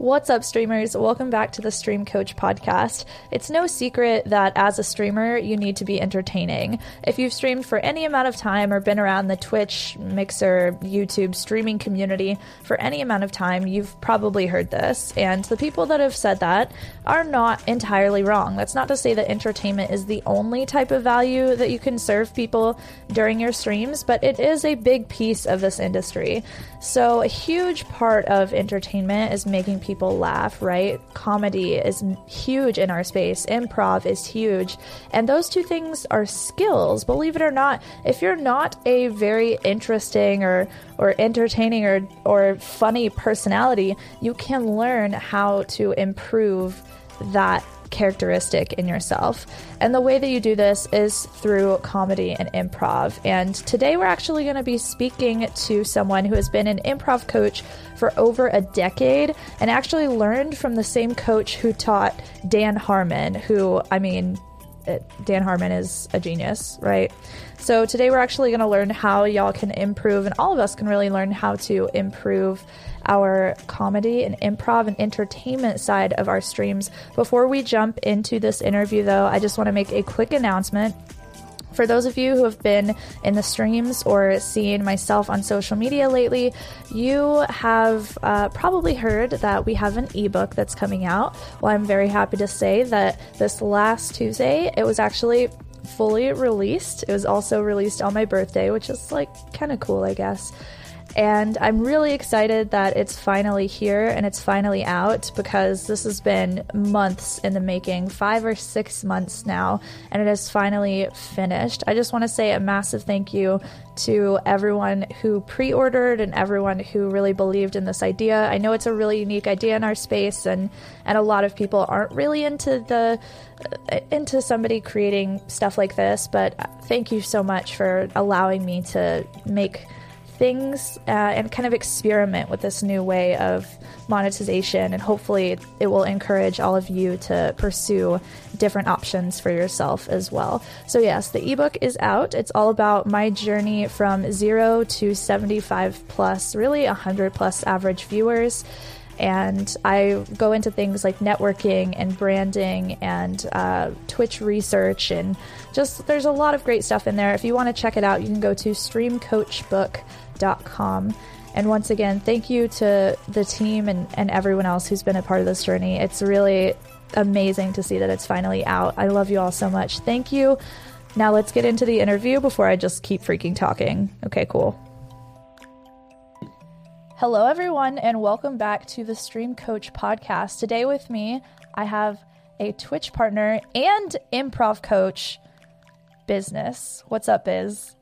What's up, streamers? Welcome back to the Stream Coach podcast. It's no secret that as a streamer, you need to be entertaining. If you've streamed for any amount of time or been around the Twitch, Mixer, YouTube streaming community for any amount of time, you've probably heard this. And the people that have said that are not entirely wrong. That's not to say that entertainment is the only type of value that you can serve people during your streams, but it is a big piece of this industry. So, a huge part of entertainment is making people laugh, right? Comedy is huge in our space, improv is huge. And those two things are skills, believe it or not. If you're not a very interesting or, or entertaining or, or funny personality, you can learn how to improve that characteristic in yourself. And the way that you do this is through comedy and improv. And today we're actually going to be speaking to someone who has been an improv coach for over a decade and actually learned from the same coach who taught Dan Harmon, who, I mean, uh, Dan Harmon is a genius, right? So today we're actually going to learn how y'all can improve, and all of us can really learn how to improve our comedy and improv and entertainment side of our streams. Before we jump into this interview, though, I just want to make a quick announcement. For those of you who have been in the streams or seen myself on social media lately, you have uh, probably heard that we have an ebook that's coming out. Well, I'm very happy to say that this last Tuesday, it was actually fully released. It was also released on my birthday, which is like kind of cool, I guess. And I'm really excited that it's finally here and it's finally out because this has been months in the making, five or six months now, and it is finally finished. I just want to say a massive thank you to everyone who pre ordered and everyone who really believed in this idea. I know it's a really unique idea in our space, and, and a lot of people aren't really into the uh, into somebody creating stuff like this but thank you so much for allowing me to make things uh, and kind of experiment with this new way of monetization. And hopefully, it will encourage all of you to pursue different options for yourself as well. So, yes, the ebook is out. It's all about my journey from zero to 75 plus, really 100 plus average viewers and I go into things like networking and branding and uh, Twitch research and just there's a lot of great stuff in there. If you want to check it out, you can go to streamcoachbook.com com. And once again, thank you to the team and, and everyone else who's been a part of this journey. It's really amazing to see that it's finally out. I love you all so much. Thank you. Now let's get into the interview before I just keep freaking talking. Okay, cool. Hello, everyone, and welcome back to the Stream Coach podcast. Today, with me, I have a Twitch partner and improv coach, Business. What's up, Biz?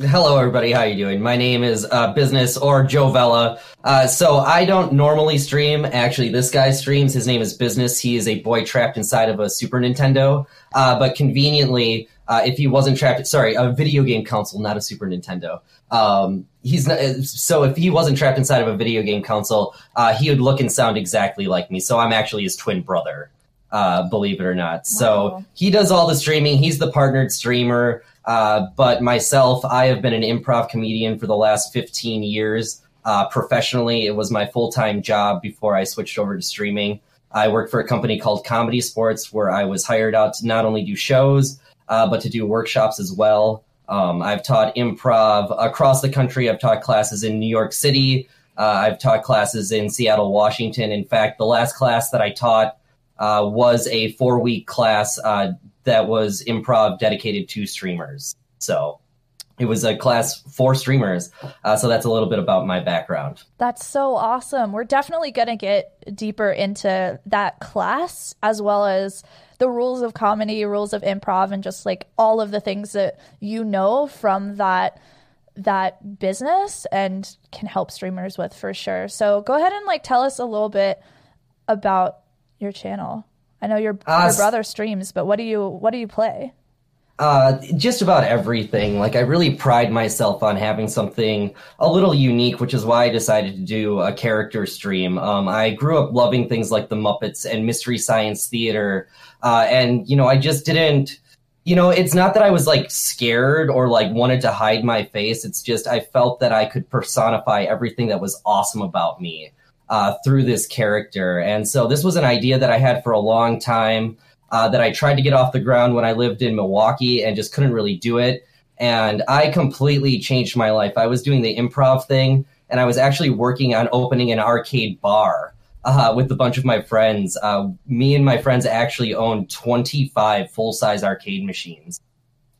Hello, everybody. How are you doing? My name is uh, Business or Joe Vella. Uh, so I don't normally stream. Actually, this guy streams. His name is Business. He is a boy trapped inside of a Super Nintendo. Uh, but conveniently, uh, if he wasn't trapped, sorry, a video game console, not a Super Nintendo. Um, he's not, so if he wasn't trapped inside of a video game console, uh, he would look and sound exactly like me. So I'm actually his twin brother. Uh, believe it or not. Wow. So he does all the streaming. He's the partnered streamer. Uh, but myself, I have been an improv comedian for the last 15 years. Uh, professionally, it was my full time job before I switched over to streaming. I worked for a company called ComedySportz, where I was hired out to not only do shows, uh, but to do workshops as well. Um, I've taught improv across the country. I've taught classes in New York City. Uh, I've taught classes in Seattle, Washington. In fact, the last class that I taught uh, was a four week class uh, that was improv dedicated to streamers. So it was a class for streamers. Uh, so that's a little bit about my background. That's so awesome. We're definitely going to get deeper into that class as well as the rules of comedy, rules of improv, and just like all of the things that you know from that that business and can help streamers with for sure. So go ahead and like tell us a little bit about your channel. I know your uh, your brother streams, but what do you what do you play? Uh, just about everything. Like I really pride myself on having something a little unique, which is why I decided to do a character stream. Um, I grew up loving things like the Muppets and Mystery Science Theater, uh, and you know I just didn't. You know, it's not that I was like scared or like wanted to hide my face. It's just I felt that I could personify everything that was awesome about me. Uh, through this character. And so this was an idea that I had for a long time uh, that I tried to get off the ground when I lived in Milwaukee and just couldn't really do it. And I completely changed my life. I was doing the improv thing and I was actually working on opening an arcade bar. Uh, with a bunch of my friends. Uh, me and my friends actually owned 25 full size arcade machines.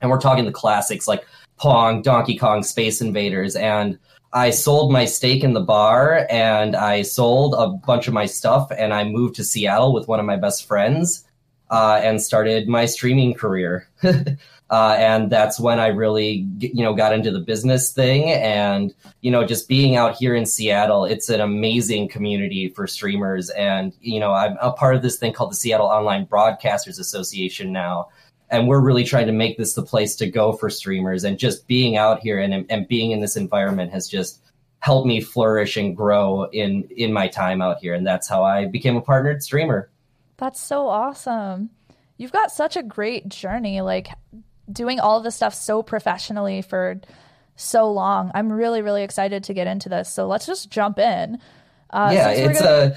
And we're talking the classics like Pong, Donkey Kong, Space Invaders. And I sold my stake in the bar and I sold a bunch of my stuff and I moved to Seattle with one of my best friends uh, and started my streaming career. uh, and that's when I really, you know, got into the business thing and, you know, just being out here in Seattle, it's an amazing community for streamers. And, you know, I'm a part of this thing called the Seattle Online Broadcasters Association now and we're really trying to make this the place to go for streamers. And just being out here and, and being in this environment has just helped me flourish and grow in in my time out here. And that's how i became a partnered streamer. That's so awesome. You've got such a great journey like doing all of this stuff so professionally for so long. I'm really really excited to get into this. So let's just jump in. Uh, yeah it's gonna... a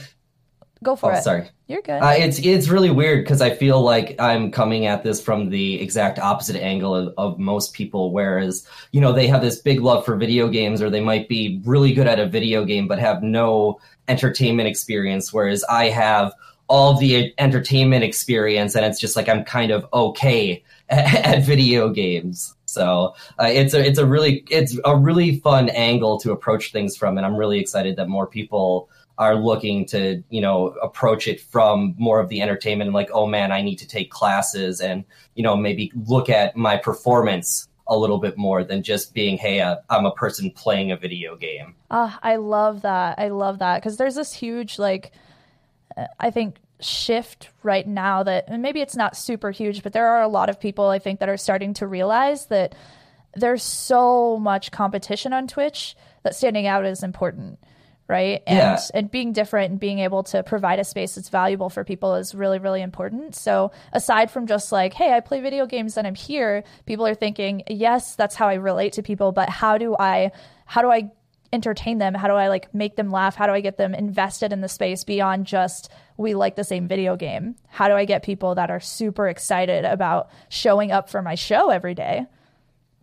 Go for oh, it. Sorry. You're good. Uh, it's it's really weird because I feel like I'm coming at this from the exact opposite angle of, of, most people. Whereas you know they have this big love for video games, or they might be really good at a video game but have no entertainment experience. Whereas I have all the entertainment experience, and it's just like I'm kind of okay at, at video games. So uh, it's a it's a really it's a really fun angle to approach things from, and I'm really excited that more people are looking to you know approach it from more of the entertainment and like oh man i need to take classes and you know maybe look at my performance a little bit more than just being hey uh, i'm a person playing a video game. Uh, i love that. I love that. Because there's this huge like i think shift right now that maybe it's not super huge but there are a lot of people i think that are starting to realize that there's so much competition on twitch that standing out is important right? And yeah. and being different and being able to provide a space that's valuable for people is really really important. So aside from just like hey i play video games and i'm here people are thinking yes that's how i relate to people but how do i how do i entertain them? How do i like make them laugh? How do i get them invested in the space beyond just we like the same video game? How do i get people that are super excited about showing up for my show every day?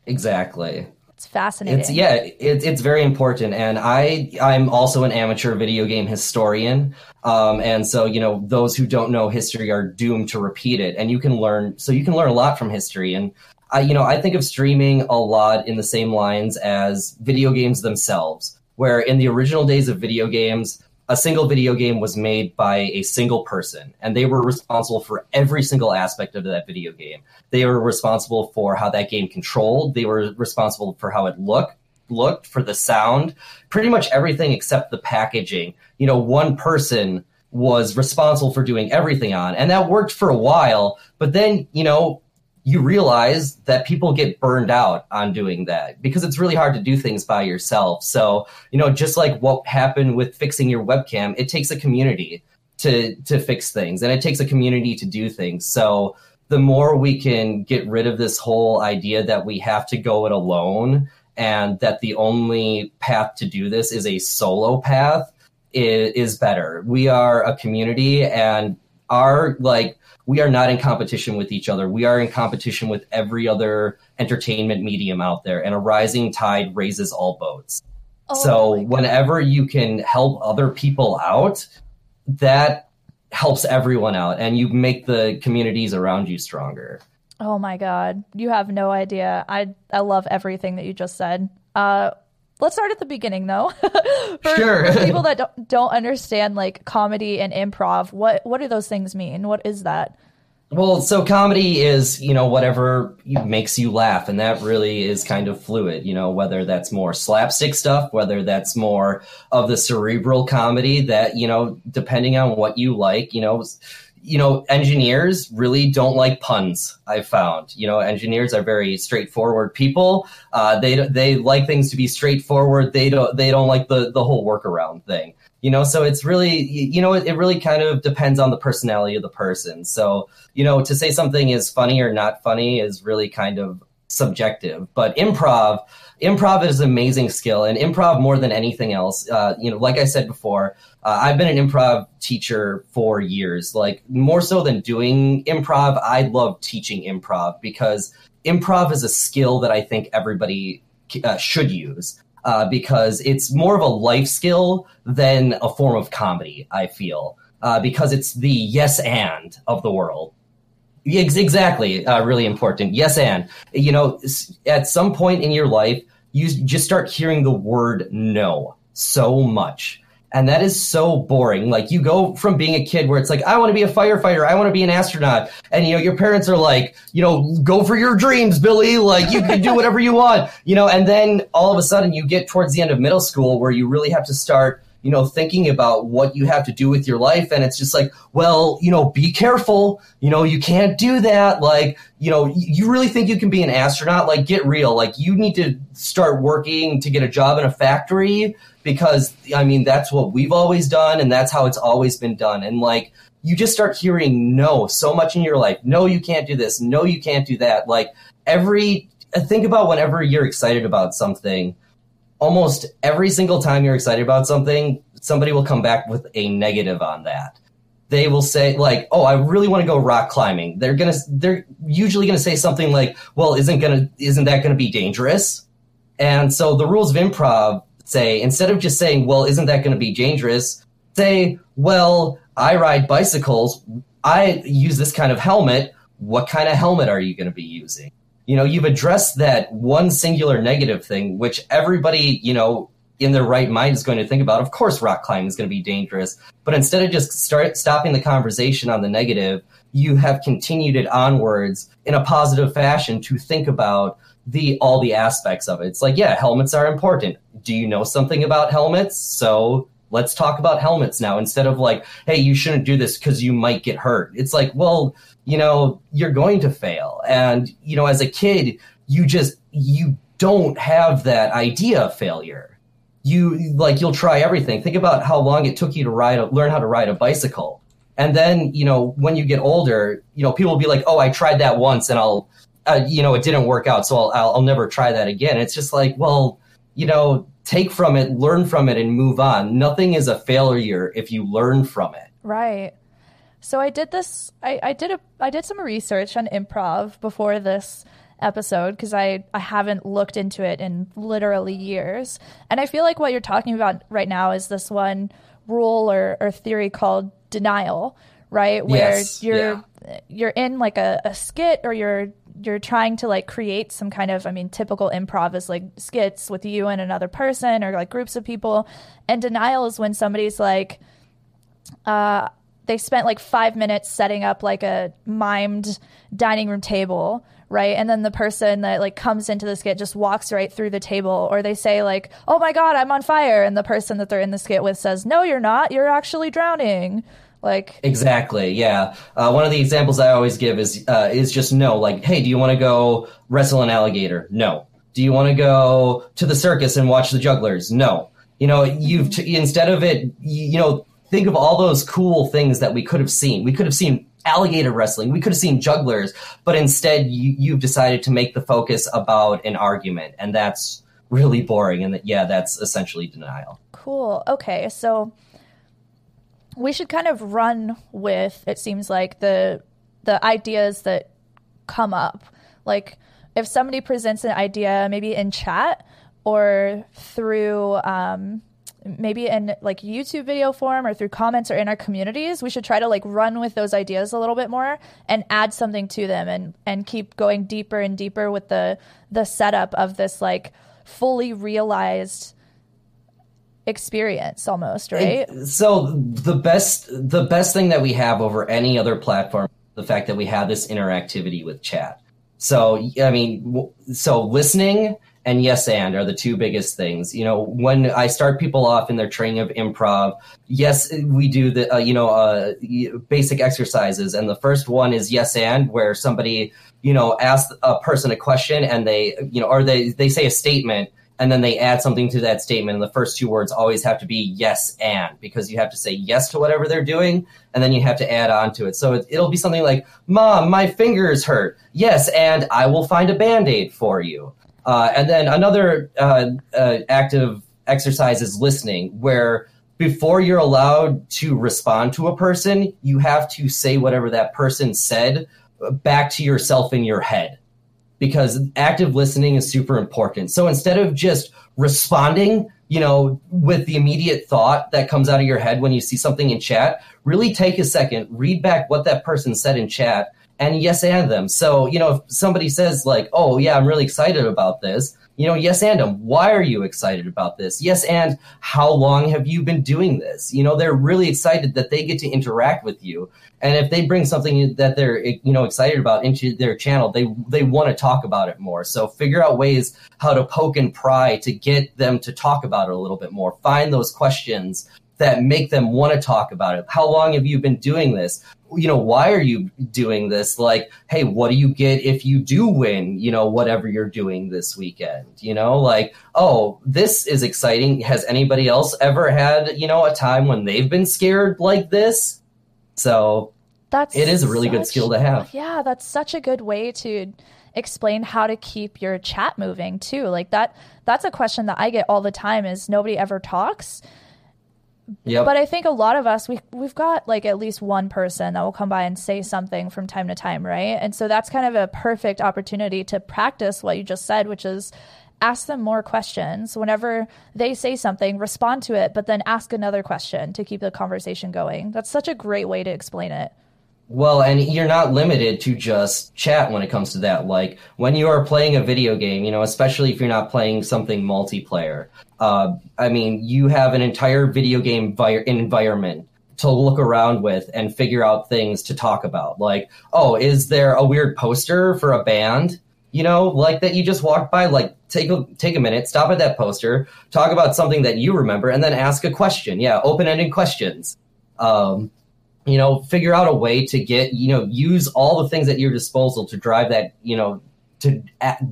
Exactly it's fascinating. It's yeah, it, it's very important, and I I'm also an amateur video game historian, um, and so you know those who don't know history are doomed to repeat it, and you can learn so you can learn a lot from history, and I you know I think of streaming a lot in the same lines as video games themselves, where in the original days of video games a single video game was made by a single person and they were responsible for every single aspect of that video game. They were responsible for how that game controlled. They were responsible for how it looked looked for the sound pretty much everything except the packaging. You know one person was responsible for doing everything on and that worked for a while but then you know you realize that people get burned out on doing that because it's really hard to do things by yourself. So, you know, just like what happened with fixing your webcam, it takes a community to to fix things and it takes a community to do things. So, the more we can get rid of this whole idea that we have to go it alone and that the only path to do this is a solo path is, is better. We are a community and our like we are not in competition with each other. We are in competition with every other entertainment medium out there, and a rising tide raises all boats. Oh so whenever you can help other people out, that helps everyone out, and you make the communities around you stronger. Oh my god, you have no idea. I I love everything that you just said. Uh, let's start at the beginning though. for, sure. for people that don't, don't understand like comedy and improv, what what do those things mean? What is that? Well, so comedy is, you know, whatever makes you laugh. And that really is kind of fluid, you know, whether that's more slapstick stuff, whether that's more of the cerebral comedy that, you know, depending on what you like, you know, you know, engineers really don't like puns. I've found, you know, engineers are very straightforward people. Uh, they they like things to be straightforward. They don't they don't like the the whole workaround thing. You know, so it's really you know it, it really kind of depends on the personality of the person. So you know, to say something is funny or not funny is really kind of subjective. But improv, improv is an amazing skill, and improv more than anything else. Uh, you know, like I said before, uh, I've been an improv teacher for years. Like more so than doing improv, I love teaching improv because improv is a skill that I think everybody uh, should use. Uh, because it's more of a life skill than a form of comedy, I feel. Uh, because it's the yes and of the world. Exactly, uh, really important. Yes, and you know, at some point in your life, you just start hearing the word no so much. And that is so boring. Like you go from being a kid where it's like, I want to be a firefighter, I want to be an astronaut, and you know, your parents are like, you know, go for your dreams, Billy. Like you can do whatever you want, you know. And then all of a sudden, you get towards the end of middle school where you really have to start you know, thinking about what you have to do with your life. And it's just like, well, you know, be careful. You know, you can't do that. Like, you know, you really think you can be an astronaut? Like, get real. Like, you need to start working to get a job in a factory because, I mean, that's what we've always done and that's how it's always been done. And like, you just start hearing no so much in your life. No, you can't do this. No, you can't do that. Like, every, think about whenever you're excited about something almost every single time you're excited about something, somebody will come back with a negative on that. They will say like, "Oh, I really want to go rock climbing." They're gonna, they're usually gonna say something like, "Well, isn't gonna, isn't that gonna be dangerous?" And so the rules of improv say instead of just saying, "Well, isn't that gonna be dangerous?" Say, "Well, I ride bicycles. I use this kind of helmet. What kind of helmet are you gonna be using?" You know you've addressed that one singular negative thing which everybody you know in their right mind is going to think about. Of course rock climbing is going to be dangerous. But instead of just start stopping the conversation on the negative you have continued it onwards in a positive fashion to think about the all the aspects of it. It's like yeah helmets are important. Do you know something about helmets? So let's talk about helmets now. Instead of like hey you shouldn't do this because you might get hurt. It's like well you know, you're going to fail. And, you know, as a kid, you just, you don't have that idea of failure. You, like, you'll try everything. Think about how long it took you to ride, a, learn how to ride a bicycle. And then, you know, when you get older, you know, people will be like, oh, I tried that once and I'll, uh, you know, it didn't work out. So I'll, I'll, I'll never try that again. It's just like, well, you know, take from it, learn from it, and move on. Nothing is a failure if you learn from it. Right. So I did this. I, I did a. I did some research on improv before this episode because I I haven't looked into it in literally years, and I feel like what you're talking about right now is this one rule or, or theory called denial, right? Where yes, you're yeah. you're in like a, a skit or you're you're trying to like create some kind of i mean typical improv is like skits with you and another person or like groups of people and denial is when somebody's like uh they spent like five minutes setting up like a mimed dining room table right? And then the person that like comes into the skit just walks right through the table or they say like oh my god i'm on fire. And the person that they're in the skit with says no you're not. You're actually drowning. Like exactly. Yeah. Uh, one of the examples i always give is uh, is just no. Like hey do you want to go wrestle an alligator? No. Do you want to go to the circus and watch the jugglers? No. You know you've t- instead of it you know think of all those cool things that we could have seen. We could have seen alligator wrestling. We could have seen jugglers, but instead you, you've decided to make the focus about an argument, and that's really boring. And that, yeah, that's essentially denial. Cool. Okay, so we should kind of run with it seems like the the ideas that come up. Like if somebody presents an idea, maybe in chat or through um, maybe in like YouTube video form or through comments or in our communities, we should try to like run with those ideas a little bit more and add something to them and and keep going deeper and deeper with the the setup of this like fully realized experience almost, right? so the best the best thing that we have over any other platform the fact that we have this interactivity with chat. So I mean so listening and yes and are the two biggest things. You know when i start people off in their training of improv yes we do the uh, you know uh, basic exercises. And the first one is yes and where somebody you know asks a person a question and they you know or they they say a statement and then they add something to that statement. And the first two words always have to be yes and because you have to say yes to whatever they're doing and then you have to add on to it. So it, will be something like mom my fingers hurt. Yes and i will find a band-aid for you uh, and then another uh, uh, active exercise is listening where before you're allowed to respond to a person you have to say whatever that person said back to yourself in your head because active listening is super important. So instead of just responding, you know, with the immediate thought that comes out of your head when you see something in chat, really take a second, read back what that person said in chat and yes and them. So, you know, if somebody says like, "Oh, yeah, I'm really excited about this." You know, yes and them. Why are you excited about this? Yes and how long have you been doing this? You know, they're really excited that they get to interact with you and if they bring something that they're you know excited about into their channel they they want to talk about it more so figure out ways how to poke and pry to get them to talk about it a little bit more find those questions that make them want to talk about it how long have you been doing this you know why are you doing this like hey what do you get if you do win you know whatever you're doing this weekend you know like oh this is exciting has anybody else ever had you know a time when they've been scared like this so that's it is a really such, good skill to have. Yeah, that's such a good way to explain how to keep your chat moving too. Like that that's a question that I get all the time is nobody ever talks. Yep. But I think a lot of us we we've got like at least one person that will come by and say something from time to time, right? And so that's kind of a perfect opportunity to practice what you just said, which is ask them more questions. Whenever they say something, respond to it, but then ask another question to keep the conversation going. That's such a great way to explain it. Well, and you're not limited to just chat when it comes to that. Like when you are playing a video game, you know, especially if you're not playing something multiplayer. Uh, I mean, you have an entire video game vi- environment to look around with and figure out things to talk about. Like, oh, is there a weird poster for a band? you know, like that you just walked by, like take a take a minute, stop at that poster, talk about something that you remember, and then ask a question. Yeah, open ended questions. Um, you know, figure out a way to get you know use all the things at your disposal to drive that you know to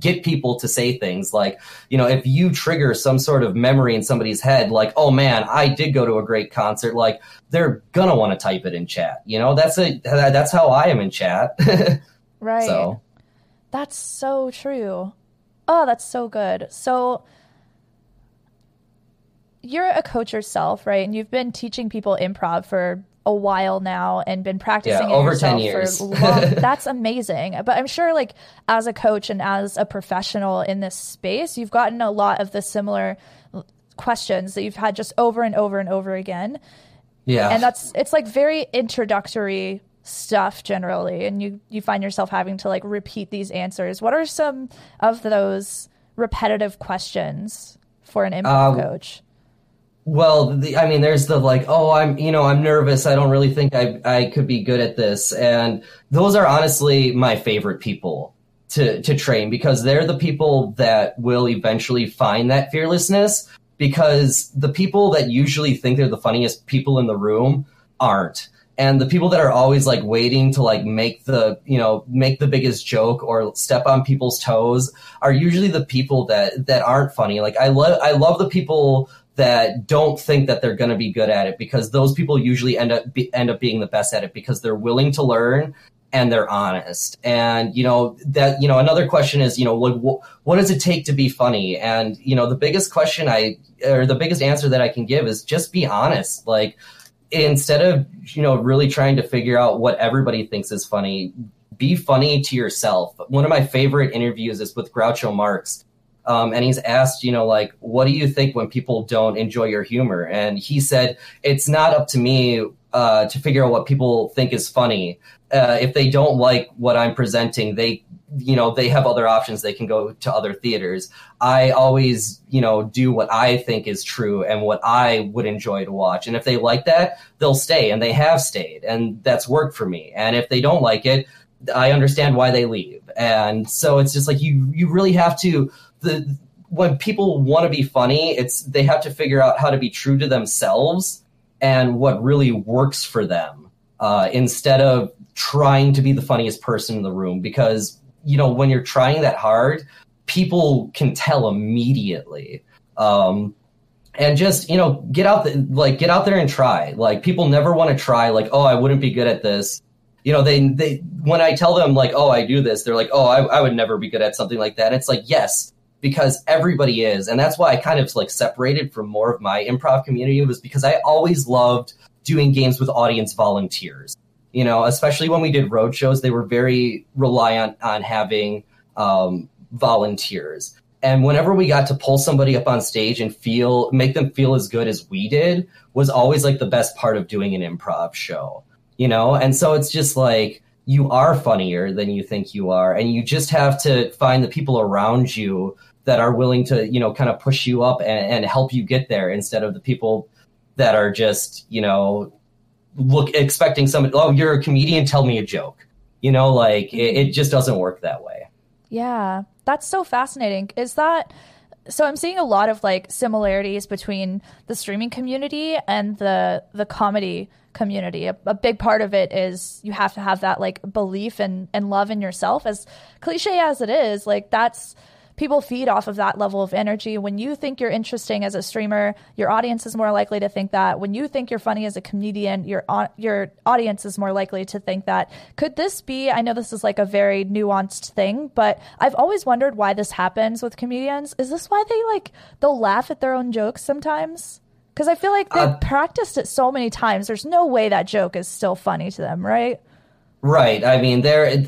get people to say things like you know if you trigger some sort of memory in somebody's head like oh man i did go to a great concert like they're gonna want to type it in chat you know that's a that's how i am in chat right so that's so true. Oh, that's so good. So you're a coach yourself, right? And you've been teaching people improv for a while now and been practicing yeah, over 10 years. for long. that's amazing. But I'm sure like as a coach and as a professional in this space, you've gotten a lot of the similar questions that you've had just over and over and over again. Yeah. And that's it's like very introductory stuff generally and you you find yourself having to like repeat these answers what are some of those repetitive questions for an improv uh, coach well the, i mean there's the like oh i'm you know i'm nervous. I don't really think i i could be good at this. And those are honestly my favorite people to to train because they're the people that will eventually find that fearlessness because the people that usually think they're the funniest people in the room aren't. And the people that are always like waiting to like make the you know make the biggest joke or step on people's toes are usually the people that that aren't funny. Like i love i love the people that don't think that they're going to be good at it because those people usually end up be, end up being the best at it because they're willing to learn and they're honest. And you know that you know another question is you know what, what does it take to be funny? And you know the biggest question i or the biggest answer that i can give is just be honest. Like instead of you know really trying to figure out what everybody thinks is funny be funny to yourself. One of my favorite interviews is with groucho marx um, and he's asked you know like what do you think when people don't enjoy your humor? And he said it's not up to me uh, to figure out what people think is funny. Uh, if they don't like what i'm presenting they you know they have other options. They can go to other theaters. I always you know do what i think is true and what i would enjoy to watch. And if they like that they'll stay and they have stayed and that's worked for me. And if they don't like it i understand why they leave. And so it's just like you you really have to the when people want to be funny it's they have to figure out how to be true to themselves and what really works for them uh, instead of trying to be the funniest person in the room. Because you know, when you're trying that hard, people can tell immediately. Um, and just you know get out the, like get out there and try. Like people never want to try like oh i wouldn't be good at this. You know they they when i tell them like oh i do this they're like oh i, I would never be good at something like that. It's like yes because everybody is. And that's why i kind of like separated from more of my improv community was because i always loved doing games with audience volunteers. You know especially when we did road shows they were very reliant on having um, volunteers. And whenever we got to pull somebody up on stage and feel make them feel as good as we did was always like the best part of doing an improv show you know? And so it's just like you are funnier than you think you are. And you just have to find the people around you that are willing to you know kind of push you up and, and help you get there instead of the people that are just you know look expecting somebody oh you're a comedian tell me a joke you know like it, it just doesn't work that way yeah that's so fascinating. Is that so I'm seeing a lot of like similarities between the streaming community and the the comedy community. A, a, big part of it is you have to have that like belief and and love in yourself as cliche as it is. Like that's people feed off of that level of energy. When you think you're interesting as a streamer, your audience is more likely to think that. When you think you're funny as a comedian, your your audience is more likely to think that. Could this be? I know this is like a very nuanced thing, but I've always wondered why this happens with comedians. Is this why they like they'll laugh at their own jokes sometimes? Because I feel like they've uh, practiced it so many times. There's no way that joke is still funny to them, right? Right. I mean, there.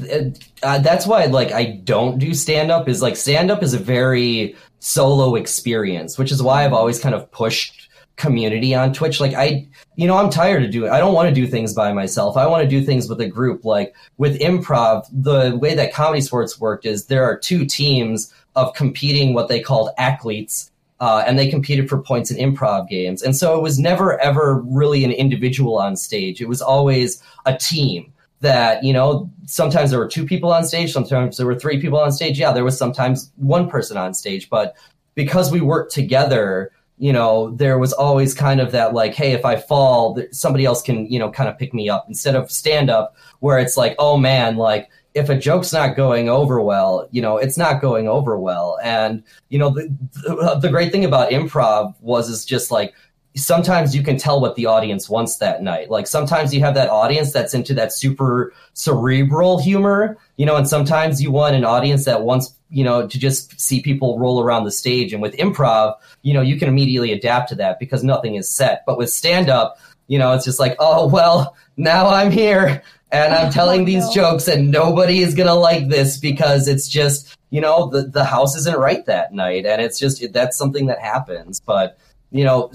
Uh, that's why, like, I don't do stand up. Is like stand up is a very solo experience, which is why I've always kind of pushed community on Twitch. Like, I, you know, I'm tired of doing. I don't want to do things by myself. I want to do things with a group. Like with improv, the way that ComedySportz worked is there are two teams of competing what they called athletes. Uh, and they competed for points in improv games. And so it was never ever really an individual on stage. It was always a team that you know sometimes there were two people on stage sometimes there were three people on stage yeah there was sometimes one person on stage but because we worked together you know there was always kind of that like hey if i fall somebody else can you know kind of pick me up instead of stand up where it's like oh man like if a joke's not going over well, you know, it's not going over well. And, you know, the, the, the great thing about improv was is just like sometimes you can tell what the audience wants that night. Like sometimes you have that audience that's into that super cerebral humor, you know, and sometimes you want an audience that wants, you know, to just see people roll around the stage. And with improv, you know, you can immediately adapt to that because nothing is set. But with stand up, you know, it's just like, oh, well, now I'm here and I'm telling these jokes and nobody is going to like this because it's just, you know, the, the house isn't right that night. And it's just, that's something that happens. But, you know,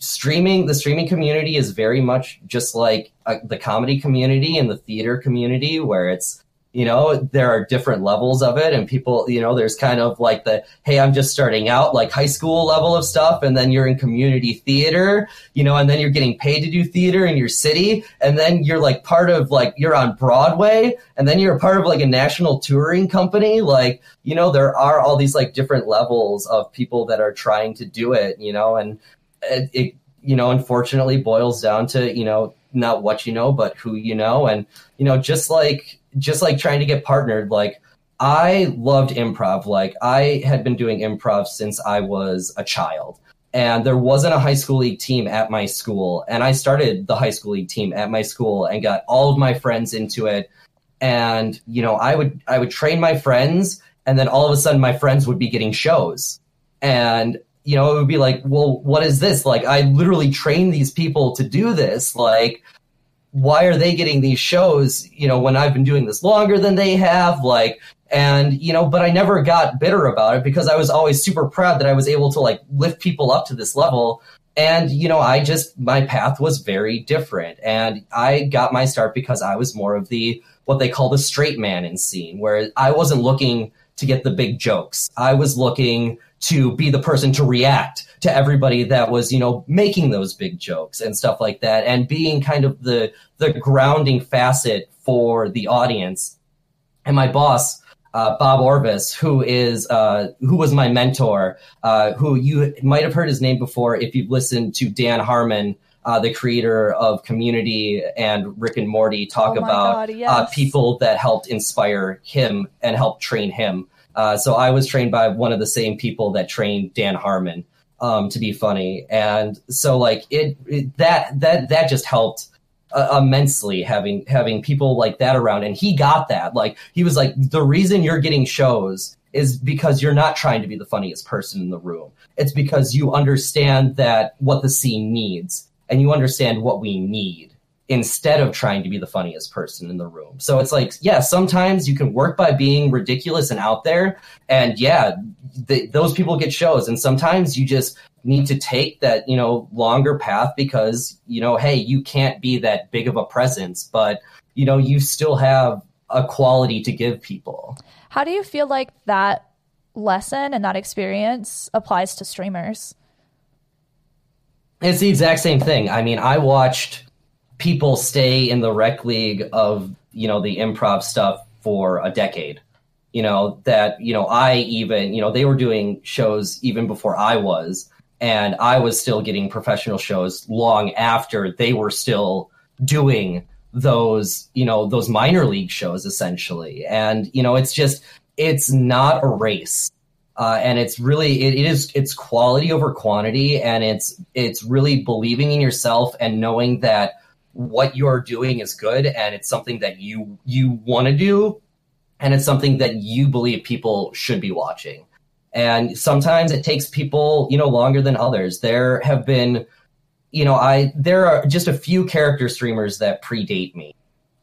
streaming the streaming community is very much just like uh, the comedy community and the theater community where it's you know there are different levels of it and people you know there's kind of like the hey i'm just starting out like high school level of stuff and then you're in community theater you know and then you're getting paid to do theater in your city and then you're like part of like you're on broadway and then you're a part of like a national touring company. Like you know there are all these like different levels of people that are trying to do it you know and it, it you know unfortunately boils down to you know not what you know but who you know. And you know just like just like trying to get partnered like i loved improv. Like i had been doing improv since i was a child. And there wasn't a high school league team at my school. And i started the high school league team at my school and got all of my friends into it. And you know i would i would train my friends and then all of a sudden my friends would be getting shows. And you know, it would be like, well, what is this? Like, I literally trained these people to do this. Like, why are they getting these shows, you know, when I've been doing this longer than they have? Like, and, you know, but I never got bitter about it because I was always super proud that I was able to like lift people up to this level. And, you know, I just, my path was very different. And I got my start because I was more of the, what they call the straight man in scene, where I wasn't looking to get the big jokes. I was looking to be the person to react to everybody that was, you know, making those big jokes and stuff like that and being kind of the the grounding facet for the audience. And my boss, uh, Bob Orvis, who is uh, who was my mentor, uh, who you might have heard his name before if you've listened to Dan Harmon, uh, the creator of Community and Rick and Morty, talk oh about God, uh, yes. people that helped inspire him and help train him Uh, so I was trained by one of the same people that trained Dan Harmon um, to be funny, and so like it, it that that that just helped uh, immensely having having people like that around, and he got that. Like he was like the reason you're getting shows is because you're not trying to be the funniest person in the room. It's because you understand that what the scene needs and you understand what we need instead of trying to be the funniest person in the room. So it's like, yeah, sometimes you can work by being ridiculous and out there. And yeah, those people get shows. And sometimes you just need to take that, you know, longer path because, you know, hey, you can't be that big of a presence, but, you know, you still have a quality to give people. How do you feel like that lesson and that experience applies to streamers? It's the exact same thing. I mean, I watched people stay in the rec league of, you know, the improv stuff for a decade. You know, that, you know, I even, you know, they were doing shows even before I was, and I was still getting professional shows long after they were still doing those, you know, those minor league shows essentially. And, you know, it's just, it's not a race uh, and it's really it, it is it's quality over quantity and it's it's really believing in yourself and knowing that what you're doing is good and it's something that you you want to do and it's something that you believe people should be watching. And sometimes it takes people you know longer than others. There have been you know i there are just a few character streamers that predate me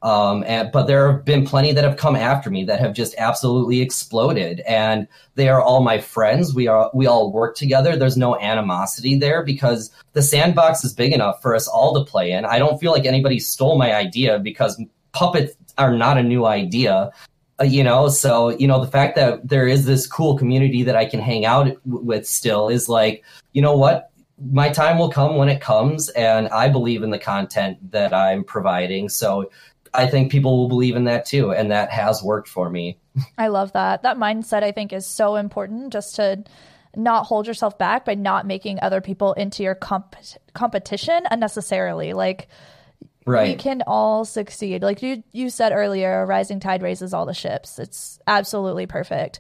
um, and, but there have been plenty that have come after me that have just absolutely exploded, and they are all my friends. We are we all work together. There's no animosity there because the sandbox is big enough for us all to play in. I don't feel like anybody stole my idea because puppets are not a new idea. Uh, you know, so you know the fact that there is this cool community that I can hang out w- with still is like, you know what, my time will come when it comes and i believe in the content that i'm providing so I think people will believe in that too, and that has worked for me. I love that. That mindset I think is so important just to not hold yourself back by not making other people into your comp- competition unnecessarily. Like right. we can all succeed. Like you you said earlier, a rising tide raises all the ships. It's absolutely perfect.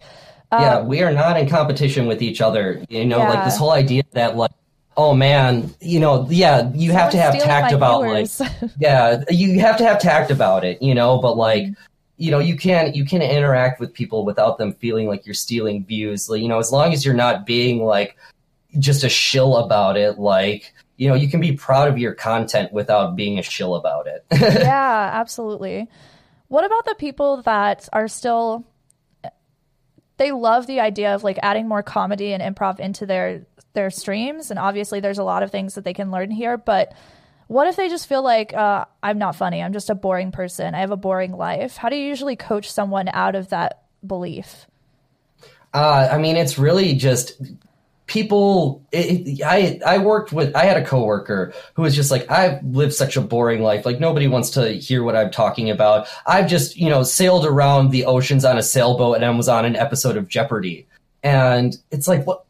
yeah, um, we are not in competition with each other. You know, yeah. like this whole idea that like oh man, you know, yeah, you have to have tact about viewers. like, yeah, you have to have tact about it, you know, but like, mm-hmm. you know, you can you can interact with people without them feeling like you're stealing views. Like, you know, as long as you're not being like just a shill about it, like, you know, you can be proud of your content without being a shill about it. yeah, absolutely. What about the people that are still they love the idea of like adding more comedy and improv into their their streams and obviously there's a lot of things that they can learn here but what if they just feel like uh, i'm not funny i'm just a boring person i have a boring life? How do you usually coach someone out of that belief? Uh, i mean it's really just people it, i i worked with i had a coworker who was just like i've lived such a boring life like nobody wants to hear what i'm talking about. I've just you know sailed around the oceans on a sailboat and i was on an episode of jeopardy. And it's like what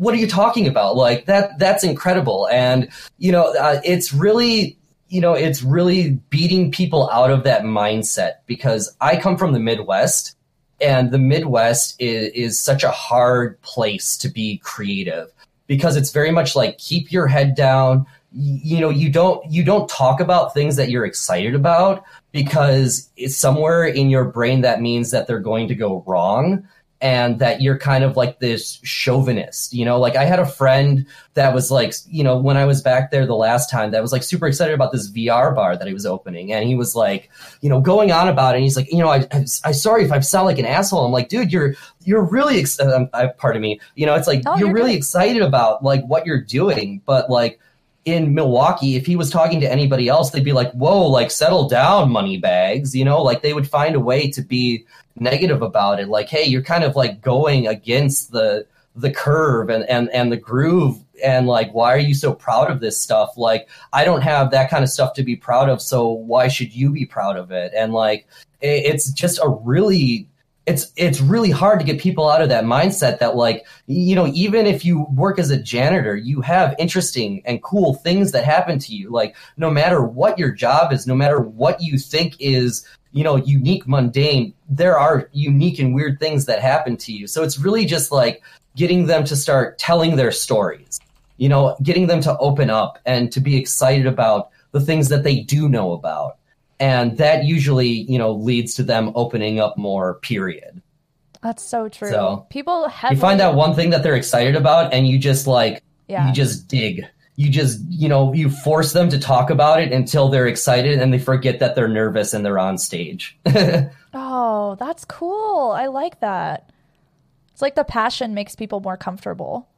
what are you talking about? Like that, that's incredible. And, you know, uh, it's really, you know, it's really beating people out of that mindset because I come from the Midwest and the Midwest is, is such a hard place to be creative because it's very much like keep your head down. You know, you don't, you don't talk about things that you're excited about because it's somewhere in your brain that means that they're going to go wrong and that you're kind of like this chauvinist, you know, like I had a friend that was like, you know, when I was back there the last time that was like super excited about this VR bar that he was opening. And he was like, you know, going on about it. And he's like, you know, I, I, I sorry if I sound like an asshole. I'm like, dude, you're, you're really, ex- um, I, pardon me, you know, it's like, oh, you're, you're really good. excited about like what you're doing, but like, in Milwaukee, if he was talking to anybody else, they'd be like, whoa, like settle down, money bags, you know, like they would find a way to be negative about it. Like, hey, you're kind of like going against the the curve and, and, and the groove. And like why are you so proud of this stuff? Like i don't have that kind of stuff to be proud of so why should you be proud of it? And like it's just a really it's it's really hard to get people out of that mindset that like you know even if you work as a janitor you have interesting and cool things that happen to you like no matter what your job is no matter what you think is you know, unique, mundane, there are unique and weird things that happen to you. So it's really just like getting them to start telling their stories, you know, getting them to open up and to be excited about the things that they do know about. And that usually, you know, leads to them opening up more, period. That's so true. So, People heavily, You find that one thing that they're excited about and you just like, Yeah. you just dig. You just, you know, you force them to talk about it until they're excited and they forget that they're nervous and they're on stage. Oh, that's cool. I like that. It's like the passion makes people more comfortable.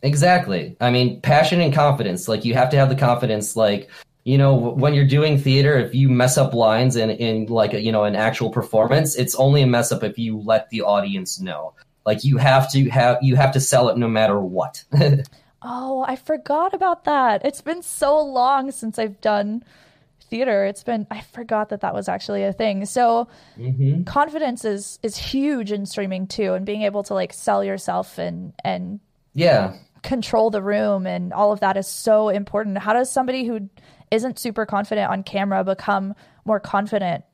Exactly. I mean, passion and confidence. Like you have to have the confidence. Like you know, when you're doing theater, if you mess up lines in in like a, you know an actual performance, it's only a mess up if you let the audience know. Like you have to have you have to sell it no matter what. Oh, I forgot about that. It's been so long since I've done theater. It's been I forgot that that was actually a thing. So hmm confidence is is huge in streaming too, and being able to like sell yourself and and Yeah. control the room and all of that is so important. How does somebody who isn't super confident on camera become more confident?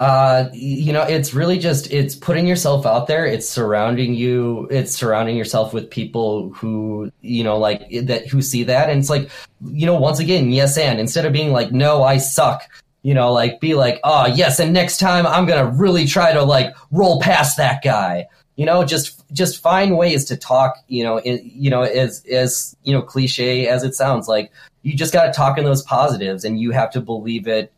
Uh, you know, it's really just it's putting yourself out there. It's surrounding you. It's surrounding yourself with people who you know like that who see that, and it's like you know once again, yes, and instead of being like, no, I suck. You know, like be like, oh yes, and next time I'm gonna really try to like roll past that guy. You know, just just find ways to talk. You know, in, you know, as as you know, cliche as it sounds, like you just got to talk in those positives, and you have to believe it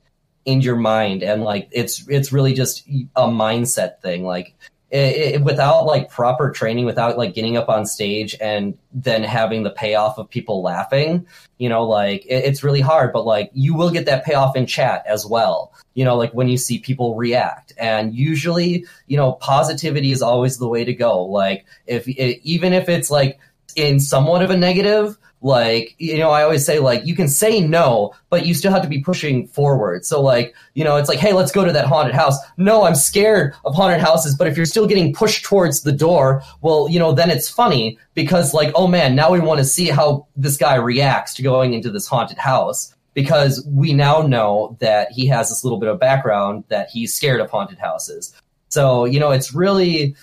in your mind and like it's it's really just a mindset thing like it, it, without like proper training without like getting up on stage and then having the payoff of people laughing you know like it, it's really hard but like you will get that payoff in chat as well. You know like when you see people react. And usually you know positivity is always the way to go. Like if even if it's like in somewhat of a negative like you know i always say like you can say no but you still have to be pushing forward. So like you know it's like hey let's go to that haunted house. No i'm scared of haunted houses but if you're still getting pushed towards the door well you know then it's funny because like oh man now we want to see how this guy reacts to going into this haunted house because we now know that he has this little bit of background that he's scared of haunted houses. So you know it's really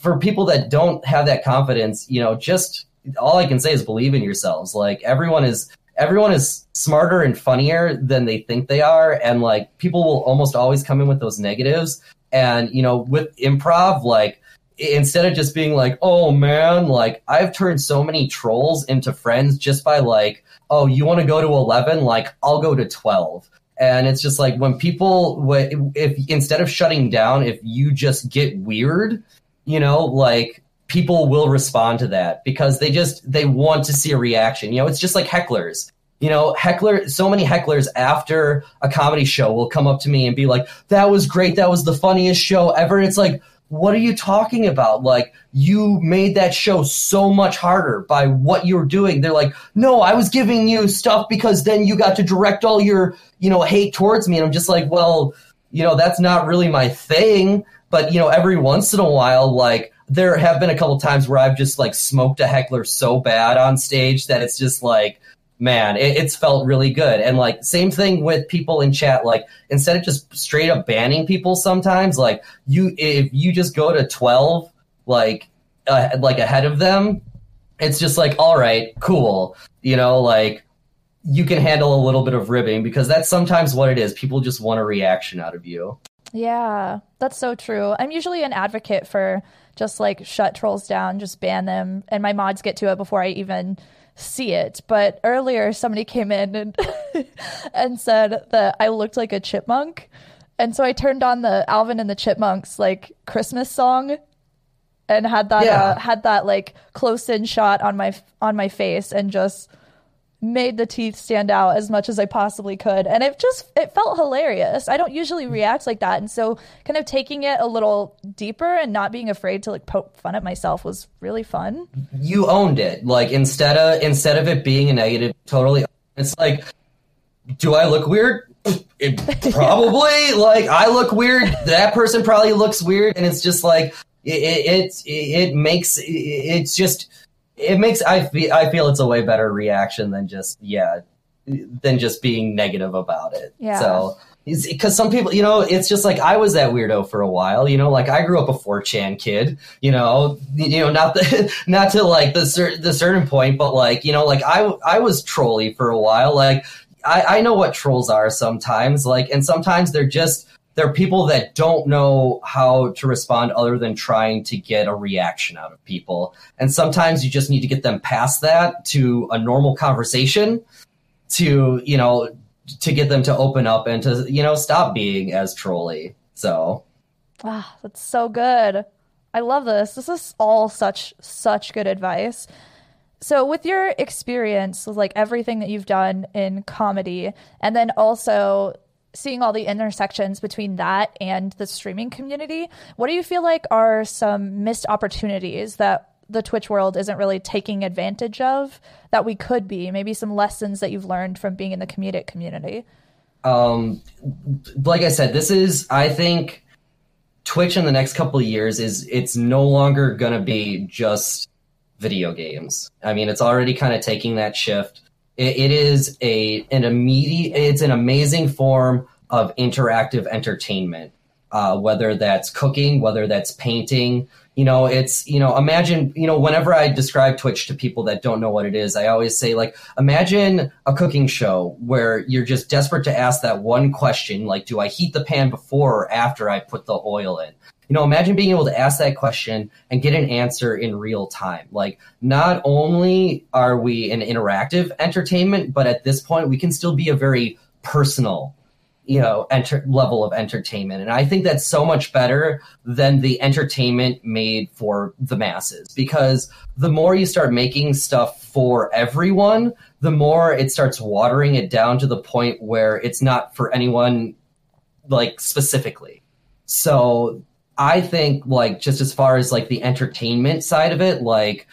for people that don't have that confidence you know just all I can say is believe in yourselves. Like everyone is everyone is smarter and funnier than they think they are. And like people will almost always come in with those negatives. And you know with improv like instead of just being like oh man like I've turned so many trolls into friends just by like oh you want to go to 11 like I'll go to 12 and it's just like when people if instead of shutting down if you just get weird you know like people will respond to that because they just they want to see a reaction. You know it's just like hecklers. You know heckler so many hecklers after a comedy show will come up to me and be like that was great. That was the funniest show ever. It's like what are you talking about? Like you made that show so much harder by what you were doing. They're like no i was giving you stuff because then you got to direct all your you know hate towards me. And i'm just like well you know that's not really my thing. But you know every once in a while like there have been a couple times where I've just like smoked a heckler so bad on stage that it's just like, man, it, it's felt really good. And like, same thing with people in chat. Like, instead of just straight up banning people, sometimes like you, if you just go to twelve, like, uh, like ahead of them, it's just like, all right, cool, you know, like you can handle a little bit of ribbing because that's sometimes what it is. People just want a reaction out of you. Yeah, that's so true. I'm usually an advocate for just like shut trolls down, just ban them, and my mods get to it before I even see it. But earlier, somebody came in and and said that I looked like a chipmunk, and so I turned on the Alvin and the Chipmunks like Christmas song, and had that Yeah. uh, had that like close in shot on my on my face, and just made the teeth stand out as much as I possibly could. And it just it felt hilarious. I don't usually react like that. And so kind of taking it a little deeper and not being afraid to like poke fun at myself was really fun. you owned it. Like instead of instead of it being a negative, totally. It's like, do I look weird? It, probably. like I look weird. That person probably looks weird, and it's just like it. It, it, it makes it, it's just it makes I feel I feel it's a way better reaction than just yeah than just being negative about it. Yeah. So because some people, you know, it's just like I was that weirdo for a while. You know, like I grew up a 4chan kid. You know, you know, not the not to like the cer- the certain point, but like you know, like I I was trolly for a while. Like I, I know what trolls are sometimes. Like, and sometimes they're just they're people that don't know how to respond other than trying to get a reaction out of people. And sometimes you just need to get them past that to a normal conversation to you know to get them to open up and to you know stop being as trolly. So, ah, that's so good. I love this. This is all such such good advice. So, with your experience, with like everything that you've done in comedy, and then also seeing all the intersections between that and the streaming community, what do you feel like are some missed opportunities that the Twitch world isn't really taking advantage of that we could be? Maybe some lessons that you've learned from being in the comedic community. Um, like I said, this is I think Twitch in the next couple of years is it's no longer gonna be just video games. I mean, it's already kind of taking that shift. It, it is a an immediate. It's an amazing form of interactive entertainment. Uh, whether that's cooking, whether that's painting, you know it's you know imagine you know whenever i describe twitch to people that don't know what it is i always say like imagine a cooking show where you're just desperate to ask that one question like do i heat the pan before or after i put the oil in you know imagine being able to ask that question and get an answer in real time. Like not only are we an interactive entertainment but at this point we can still be a very personal you know enter- level of entertainment. And i think that's so much better than the entertainment made for the masses. Because the more you start making stuff for everyone the more it starts watering it down to the point where it's not for anyone like specifically. So i think like just as far as like the entertainment side of it like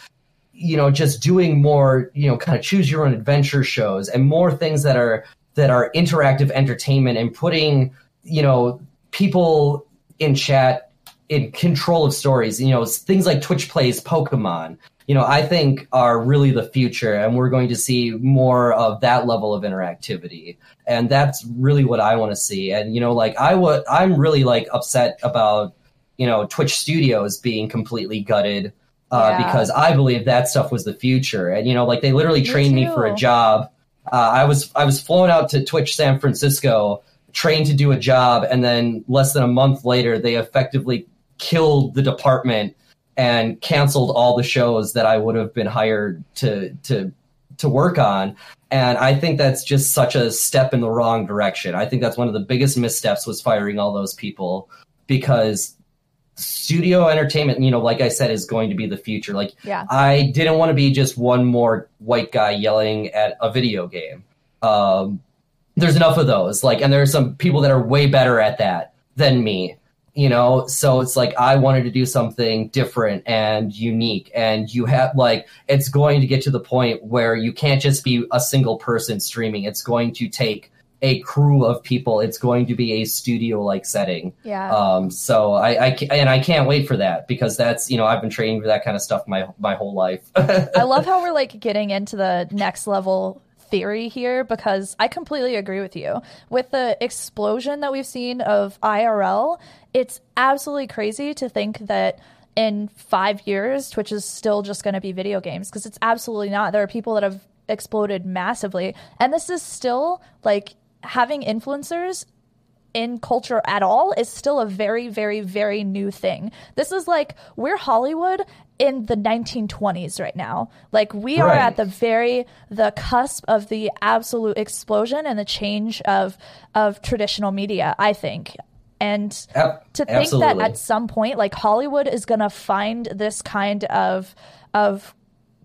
you know just doing more you know kind of choose your own adventure shows and more things that are that are interactive entertainment and putting you know people in chat in control of stories you know things like twitch plays pokemon you know i think are really the future and we're going to see more of that level of interactivity. And that's really what i want to see. And you know like i would i'm really like upset about you know twitch studios being completely gutted uh, yeah. because i believe that stuff was the future and you know like they literally trained me, me for a job uh, I was I was flown out to Twitch San Francisco, trained to do a job, and then less than a month later, they effectively killed the department and canceled all the shows that I would have been hired to to to work on. And I think that's just such a step in the wrong direction. I think that's one of the biggest missteps was firing all those people because studio entertainment, you know, like I said, is going to be the future. Like, yeah. I didn't want to be just one more white guy yelling at a video game. Um, there's enough of those. Like, and there are some people that are way better at that than me. You know, so it's like I wanted to do something different and unique, and you have like it's going to get to the point where you can't just be a single person streaming. It's going to take a crew of people. It's going to be a studio like setting. Yeah. Um, so I, I and I can't wait for that because that's you know I've been training for that kind of stuff my my whole life. I love how we're like getting into the next level theory here because I completely agree with you. With the explosion that we've seen of IRL, it's absolutely crazy to think that in five years, Twitch is still just going to be video games because it's absolutely not. There are people that have exploded massively, and this is still like having influencers in culture at all is still a very, very, very new thing. This is like we're Hollywood in the 1920s right now. Like we right. are at the very the cusp of the absolute explosion and the change of of traditional media. I think. And to think absolutely. that at some point, like Hollywood is going to find this kind of of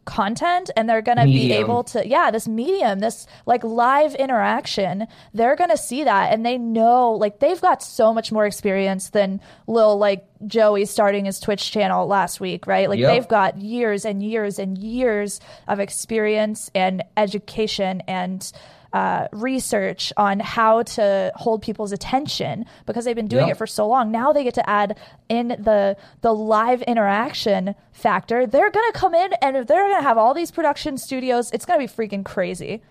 content and they're going to be able to yeah this medium this like live interaction they're going to see that and they know like they've got so much more experience than lil like joey starting his twitch channel last week right like yep. they've got years and years and years of experience and education and uh, research on how to hold people's attention because they've been doing it for so long. Now they get to add in the the live interaction factor. They're gonna come in and they're gonna have all these production studios. It's gonna be freaking crazy.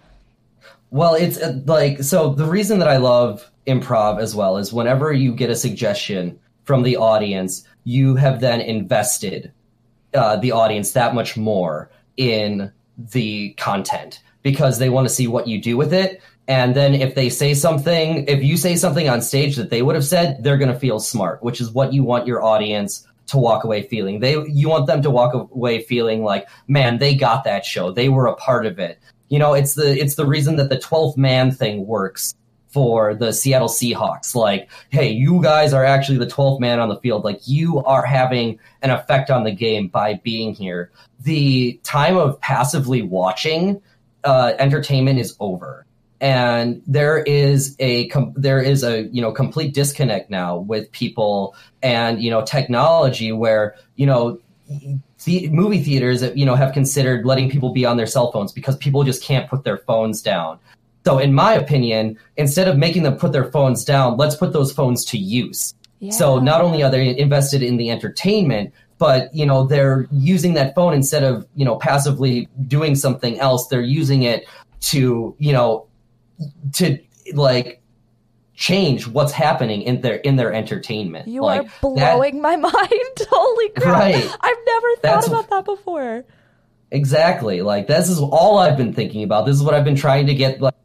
Well, it's uh, like so. The reason that I love improv as well is whenever you get a suggestion from the audience, you have then invested uh, the audience that much more in the content because they want to see what you do with it. And then if they say something, if you say something on stage that they would have said, they're going to feel smart, which is what you want your audience to walk away feeling. They you want them to walk away feeling like, man, they got that show. They were a part of it. You know, it's the it's the reason that the 12th man thing works for the Seattle Seahawks. Like, hey, you guys are actually the 12th man on the field. Like, you are having an effect on the game by being here. The time of passively watching uh, entertainment is over. And there is a com- there is a you know complete disconnect now with people and you know technology where you know the movie theaters you know have considered letting people be on their cell phones because people just can't put their phones down so, in my opinion, instead of making them put their phones down, let's put those phones to use. Yeah. So, not only are they invested in the entertainment, but you know they're using that phone instead of you know passively doing something else. They're using it to you know to like change what's happening in their in their entertainment. You like, are blowing that, my mind. Holy crap! Right. I've never thought about that before. Exactly. Like this is all I've been thinking about. This is what I've been trying to get like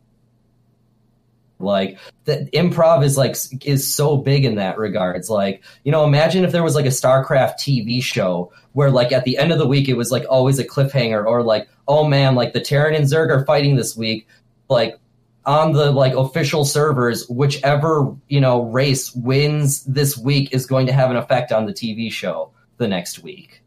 like the improv is like is so big in that regard. It's like, you know, imagine if there was like a StarCraft TV show where like at the end of the week it was like always a cliffhanger or like, oh man, like the Terran and Zerg are fighting this week. Like on the like official servers, whichever, you know, race wins this week is going to have an effect on the TV show the next week.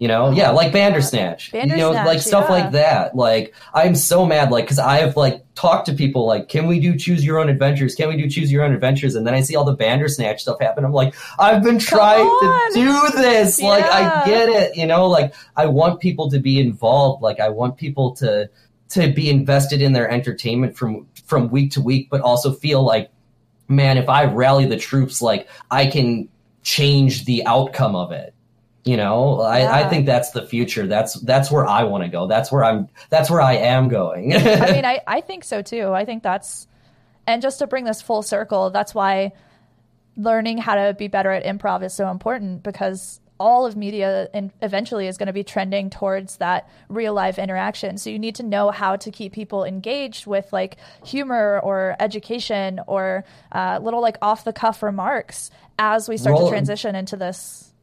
You know, yeah, like Bandersnatch. Bandersnatch you know, like stuff yeah. like that. Like, I'm so mad, like, because I've like talked to people, like, can we do choose your own adventures? Can we do choose your own adventures? And then I see all the Bandersnatch stuff happen. I'm like, I've been trying to do this. Yeah. Like, I get it. You know, like, I want people to be involved. Like, I want people to to be invested in their entertainment from from week to week, but also feel like, man, if I rally the troops, like, I can change the outcome of it you know, yeah. I, I think that's the future. That's that's where I want to go. That's where I'm. That's where I am going. I mean, I I think so too. I think that's, and just to bring this full circle, that's why learning how to be better at improv is so important because all of media and eventually is going to be trending towards that real life interaction. So you need to know how to keep people engaged with like humor or education or uh, little like off the cuff remarks as we start Roll, to transition into this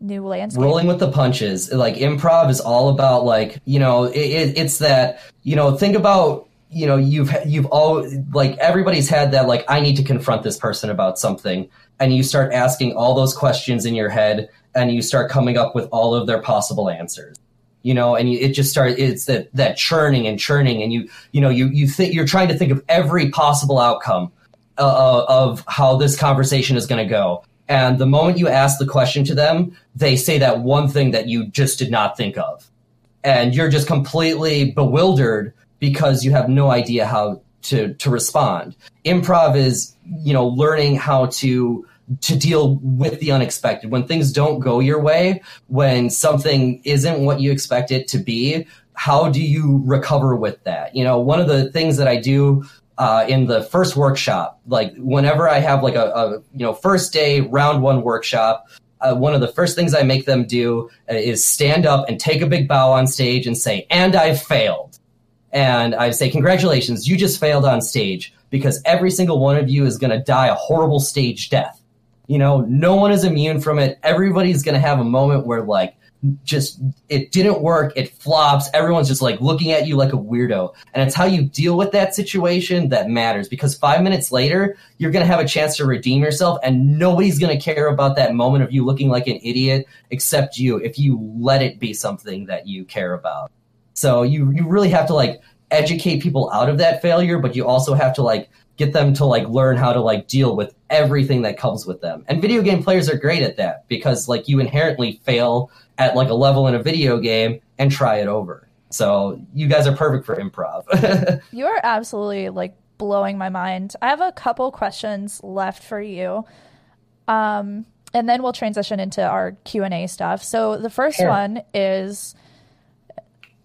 new landscape. Rolling with the punches. Like improv is all about like, you know, it, it, it's that, you know, think about you know you've you've all like everybody's had that like i need to confront this person about something and you start asking all those questions in your head and you start coming up with all of their possible answers you know and you, it just starts it's that that churning and churning and you you know you you think you're trying to think of every possible outcome uh, of how this conversation is going to go and the moment you ask the question to them, they say that one thing that you just did not think of. And you're just completely bewildered because you have no idea how to, to respond. Improv is, you know, learning how to to deal with the unexpected. When things don't go your way, when something isn't what you expect it to be, how do you recover with that? You know, one of the things that I do uh, in the first workshop. Like whenever I have like a, a you know first day round one workshop, uh, one of the first things I make them do uh, is stand up and take a big bow on stage and say, "And I failed." And I say, "Congratulations, you just failed on stage because every single one of you is going to die a horrible stage death." You know, no one is immune from it. Everybody's going to have a moment where like just it didn't work. It flops. Everyone's just like looking at you like a weirdo. And it's how you deal with that situation that matters because five minutes later you're going to have a chance to redeem yourself and nobody's going to care about that moment of you looking like an idiot except you if you let it be something that you care about. So you you really have to like educate people out of that failure but you also have to like get them to like learn how to like deal with everything that comes with them. And video game players are great at that because like you inherently fail at like a level in a video game and try it over. So you guys are perfect for improv. you are absolutely like blowing my mind. I have a couple questions left for you. Um, and then we'll transition into our Q&A stuff. So the first sure. one is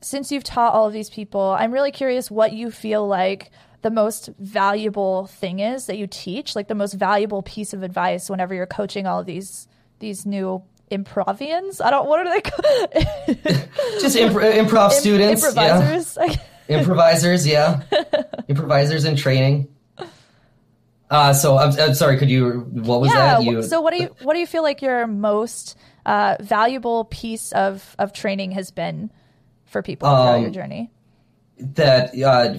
since you've taught all of these people, I'm really curious what you feel like the most valuable thing is that you teach, like the most valuable piece of advice whenever you're coaching all of these these new improvians. I don't. What are they called? Just imp- improv students, improvisers. Yeah. improvisers, yeah, improvisers in training. Uh, so I'm, I'm, sorry. Could you? What was yeah, that? You, so what do you what do you feel like your most uh, valuable piece of of training has been for people um, throughout your journey? That uh,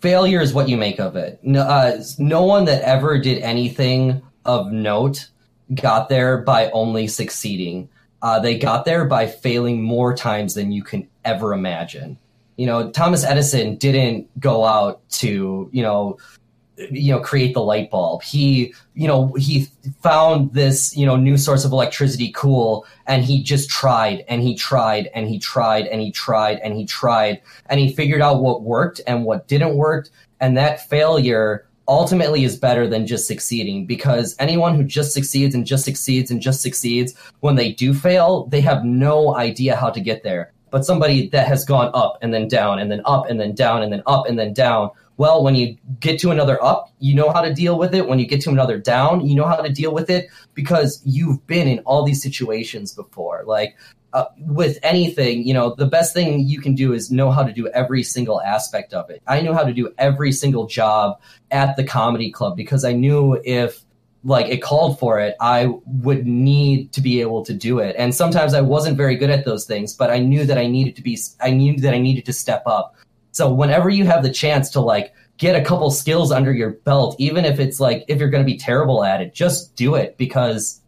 failure is what you make of it. No, uh, no one that ever did anything of note got there by only succeeding. Uh, they got there by failing more times than you can ever imagine. You know, Thomas Edison didn't go out to, you know, you know create the light bulb he you know he found this you know new source of electricity cool and he just tried and he tried and he tried and he tried and he tried and he figured out what worked and what didn't work and that failure ultimately is better than just succeeding because anyone who just succeeds and just succeeds and just succeeds when they do fail they have no idea how to get there but somebody that has gone up and then down and then up and then down and then up and then down well, when you get to another up, you know how to deal with it. When you get to another down, you know how to deal with it because you've been in all these situations before. Like uh, with anything, you know, the best thing you can do is know how to do every single aspect of it. I knew how to do every single job at the comedy club because I knew if like it called for it, I would need to be able to do it. And sometimes I wasn't very good at those things, but I knew that I needed to be, I knew that I needed to step up. So whenever you have the chance to like get a couple skills under your belt, even if it's like if you're going to be terrible at it, just do it because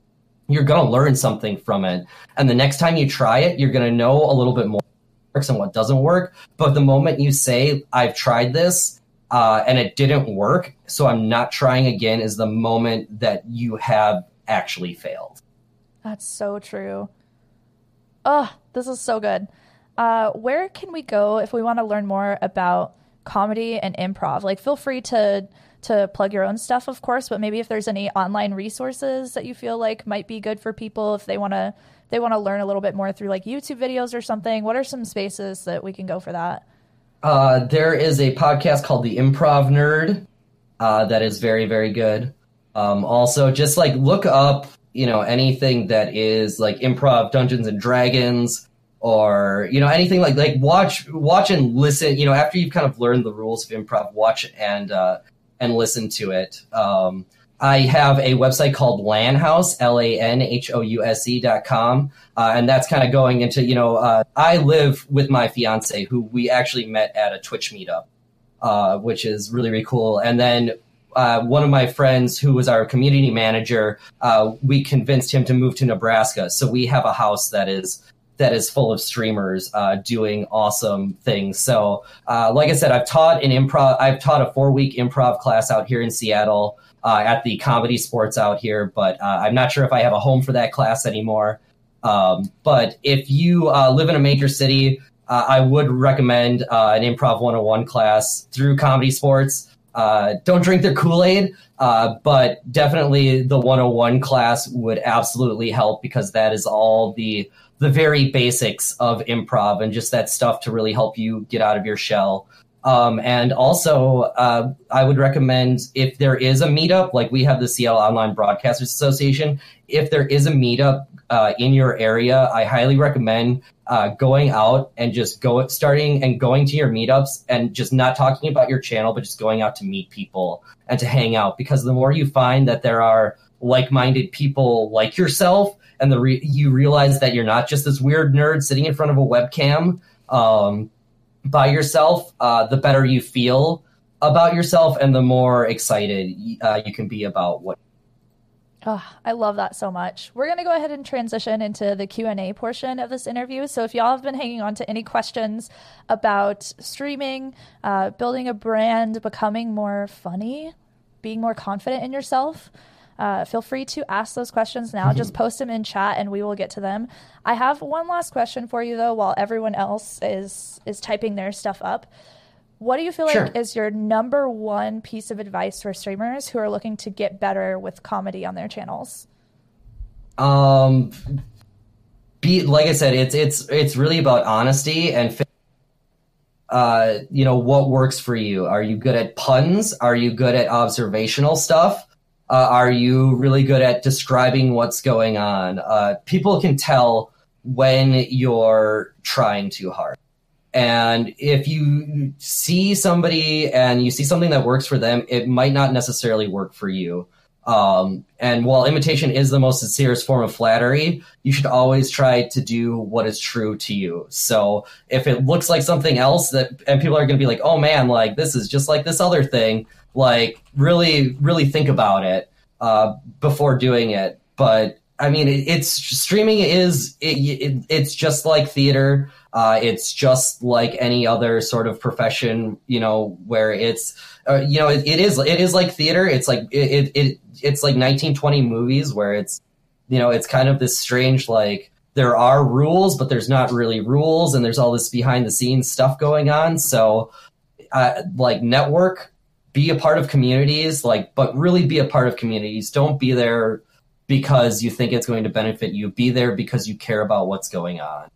you're going to learn something from it. And the next time you try it, you're going to know a little bit more works and what doesn't work. But the moment you say, "I've tried this," uh, and it didn't work, so I'm not trying again, is the moment that you have actually failed. That's so true. Oh, this is so good. Uh, where can we go if we want to learn more about comedy and improv? Like, feel free to to plug your own stuff, of course, but maybe if there's any online resources that you feel like might be good for people if they want to they want to learn a little bit more through like YouTube videos or something. What are some spaces that we can go for that? Uh, there is a podcast called The Improv Nerd uh, that is very very good. Um, also, just like look up you know anything that is like improv Dungeons and Dragons or you know anything like like watch watch and listen you know after you've kind of learned the rules of improv watch and uh, and listen to it um, i have a website called lanhouse l-a-n-h-o-u-s-e dot com uh, and that's kind of going into you know uh, i live with my fiance who we actually met at a twitch meetup uh, which is really really cool and then uh, one of my friends who was our community manager, uh, we convinced him to move to Nebraska. So we have a house that is that is full of streamers uh, doing awesome things. So, uh, like I said, I've taught an improv. I've taught a four week improv class out here in Seattle uh, at the ComedySportz out here, but uh, I'm not sure if I have a home for that class anymore. Um, but if you uh, live in a major city, uh, I would recommend an Improv 101 class through ComedySportz. don't drink their Kool Aid, but definitely the 101 class would absolutely help because that is all the the very basics of improv and just that stuff to really help you get out of your shell. Um, and also, uh, I would recommend if there is a meetup, like we have the Seattle Online Broadcasters Association, if there is a meetup uh, in your area, I highly recommend uh, going out and just go starting and going to your meetups and just not talking about your channel, but just going out to meet people and to hang out. Because the more you find that there are like-minded people like yourself and the re- you realize that you're not just this weird nerd sitting in front of a webcam um, by yourself, uh, the better you feel about yourself and the more excited uh, you can be about what Oh, I love that so much. We're going to go ahead and transition into the Q&A portion of this interview. So if y'all have been hanging on to any questions about streaming, uh, building a brand, becoming more funny, being more confident in yourself, uh, feel free to ask those questions now. Mm-hmm. Just post them in chat, and we will get to them. I have one last question for you, though, while everyone else is is typing their stuff up. What do you feel sure. like is your number one piece of advice for streamers who are looking to get better with comedy on their channels? Um, be like I said, it's it's it's really about honesty and uh, you know, what works for you? Are you good at puns? Are you good at observational stuff? Uh, are you really good at describing what's going on? Uh, people can tell when you're trying too hard. And if you see somebody and you see something that works for them, it might not necessarily work for you. Um, and while imitation is the most sincerest form of flattery, you should always try to do what is true to you. So if it looks like something else that, and people are going to be like, oh man, like this is just like this other thing, like really, really think about it, uh, before doing it. But I mean, it, it's streaming is, it, it, it's just like theater. Uh, it's just like any other sort of profession, you know, where it's, uh, you know, it, is it is like theater. It's like it, it it's like 1920 movies where it's you know it's kind of this strange like there are rules, but there's not really rules, and there's all this behind the scenes stuff going on. So, uh, like network, be a part of communities, like, but really be a part of communities. Don't be there because you think it's going to benefit you. Be there because you care about what's going on,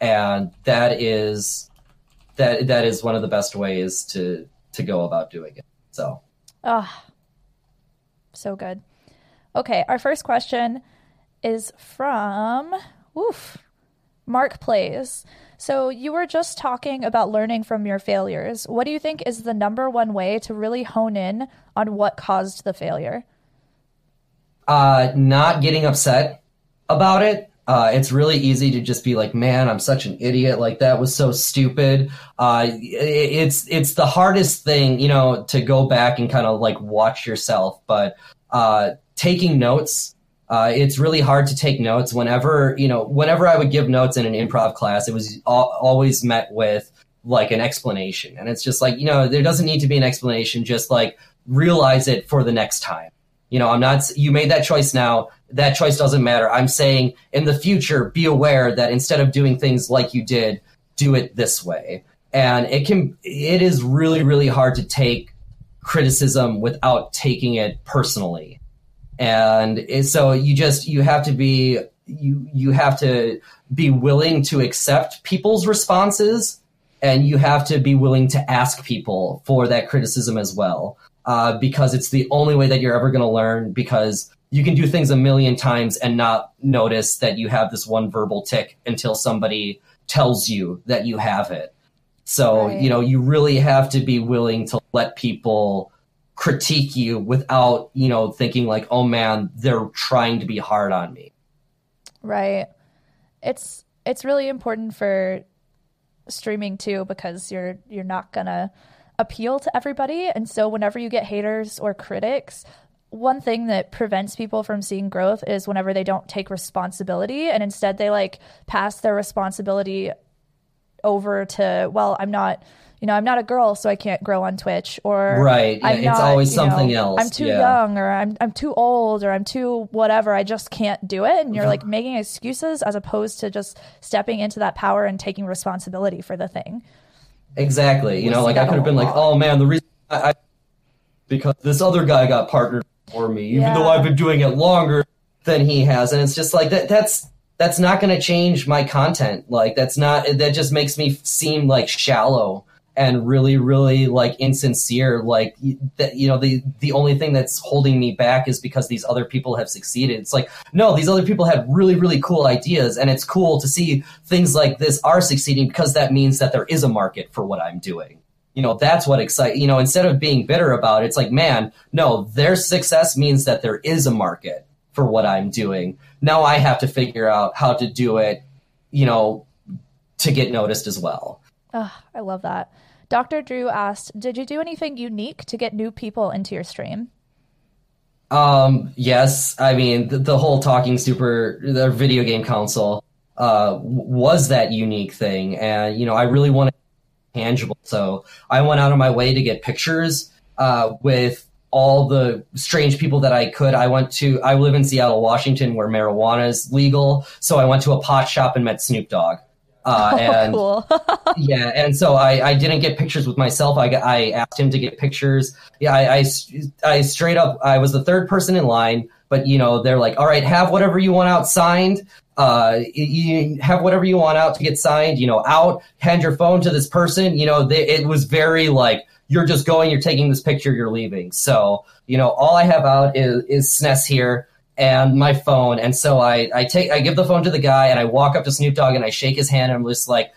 and that is that that is one of the best ways to to go about doing it. So, oh, so good. Okay, our first question is from oof, Mark Plays. So, you were just talking about learning from your failures. What do you think is the number one way to really hone in on what caused the failure? Uh, not getting upset about it uh, it's really easy to just be like, man, I'm such an idiot. Like that was so stupid. Uh, it's it's the hardest thing, you know, to go back and kind of like watch yourself. But uh, taking notes, uh, it's really hard to take notes. Whenever you know, whenever I would give notes in an improv class, it was always met with like an explanation, and it's just like you know, there doesn't need to be an explanation. Just like realize it for the next time. You know, I'm not. You made that choice now that choice doesn't matter. I'm saying in the future, be aware that instead of doing things like you did, do it this way. And it can, it is really, really hard to take criticism without taking it personally. And so you just, you have to be, you, you have to be willing to accept people's responses and you have to be willing to ask people for that criticism as well. Uh, because it's the only way that you're ever going to learn because you can do things a million times and not notice that you have this one verbal tic until somebody tells you that you have it. So, right. you know, you really have to be willing to let people critique you without, you know, thinking like, "Oh man, they're trying to be hard on me." Right. It's it's really important for streaming too because you're you're not to appeal to everybody and so whenever you get haters or critics one thing that prevents people from seeing growth is whenever they don't take responsibility and instead they like pass their responsibility over to well i'm not you know i'm not a girl so i can't grow on twitch or right yeah, it's not, always something know, else i'm too yeah. young or I'm, I'm too old or i'm too whatever i just can't do it and you're like making excuses as opposed to just stepping into that power and taking responsibility for the thing exactly you we know like i could have been oh, lot. like oh man the reason I, I because this other guy got partnered for me, even yeah. though I've been doing it longer than he has. And it's just like that. That's that's not going to change my content. Like that's not. That just makes me seem like shallow and really, really like insincere. Like that, you know, the the only thing that's holding me back is because these other people have succeeded. It's like no, these other people had really, really cool ideas, and it's cool to see things like this are succeeding because that means that there is a market for what I'm doing you know that's what excites you know instead of being bitter about it it's like man no their success means that there is a market for what i'm doing now i have to figure out how to do it you know to get noticed as well oh, i love that dr drew asked did you do anything unique to get new people into your stream um yes i mean the, the whole talking super the video game console uh was that unique thing and you know i really wanted tangible. So I went out of my way to get pictures uh, with all the strange people that I could. I went to, I live in Seattle, Washington, where marijuana is legal. So I went to a pot shop and met Snoop Dogg. Uh, Oh, and cool. yeah, and so I, I didn't get pictures with myself. I, I asked him to get pictures. Yeah, I, I, I straight up, I was the third person in line, but you know, they're like, all right, have whatever you want out signed. Uh, you- you have whatever you want out to get signed, you know, out, hand your phone to this person. You know, they, it was very like, you're just going, you're taking this picture, you're leaving. So, you know, all I have out is, is SNES here and my phone. And so I, I take, I give the phone to the guy and I walk up to Snoop Dogg and I shake his hand and I'm just like,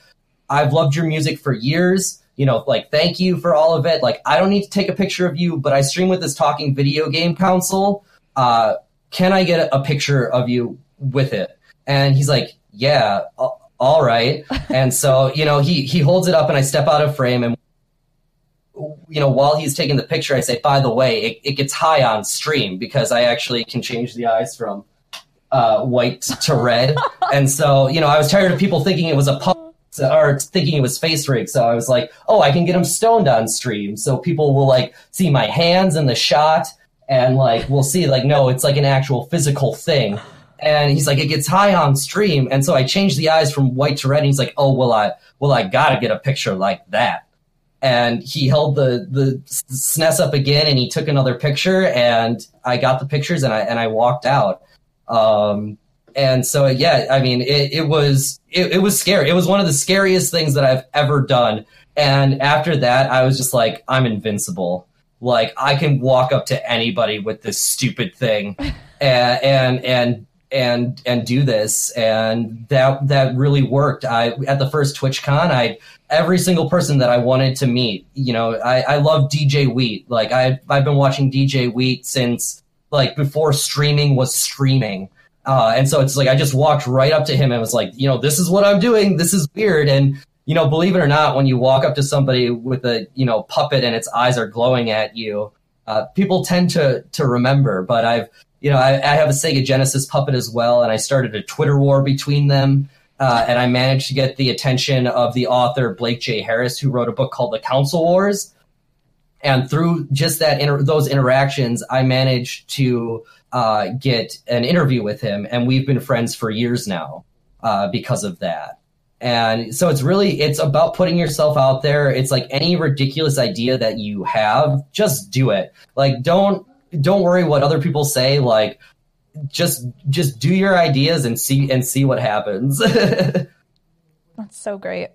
I've loved your music for years. You know, like, thank you for all of it. Like, I don't need to take a picture of you, but I stream with this talking video game console. Uh, can I get a, a picture of you with it? And he's like, yeah, all right. and so, you know, he, he holds it up and I step out of frame and, you know, while he's taking the picture, I say, by the way, it, it gets high on stream because I actually can change the eyes from uh, white to red. and so, you know, I was tired of people thinking it was a pump or thinking it was FaceRig. So I was like, oh, I can get him stoned on stream. So people will like see my hands in the shot and like we'll see like, no, it's like an actual physical thing. And he's like, it gets high on stream. And so I changed the eyes from white to red. And he's like, oh, well, I, well, I gotta get a picture like that. And he held the, the SNES up again and he took another picture and I got the pictures and I, and I walked out. Um, and so yeah, I mean, it, it was it, it was scary. It was one of the scariest things that I've ever done. And after that, I was just like, I'm invincible. Like I can walk up to anybody with this stupid thing, and and and and and do this. And that that really worked. I at the first TwitchCon, I every single person that I wanted to meet. You know, I I love DJ Wheat. Like I I've been watching DJ Wheat since like before streaming was streaming. Uh, and so it's like I just walked right up to him and was like, you know, this is what I'm doing. This is weird. And you know, believe it or not, when you walk up to somebody with a you know puppet and its eyes are glowing at you, uh, people tend to to remember. But I've you know I, I have a Sega Genesis puppet as well, and I started a Twitter war between them. Uh, and I managed to get the attention of the author Blake J. Harris, who wrote a book called The Console Wars. And through just that inter- those interactions, I managed to uh, get an interview with him, and we've been friends for years now uh, because of that. And so it's really it's about putting yourself out there. It's like any ridiculous idea that you have, just do it. Like don't don't worry what other people say. Like just just do your ideas and see and see what happens. That's so great.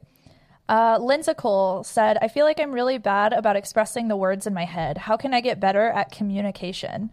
Uh, Linda Cole said, I feel like I'm really bad about expressing the words in my head. How can I get better at communication?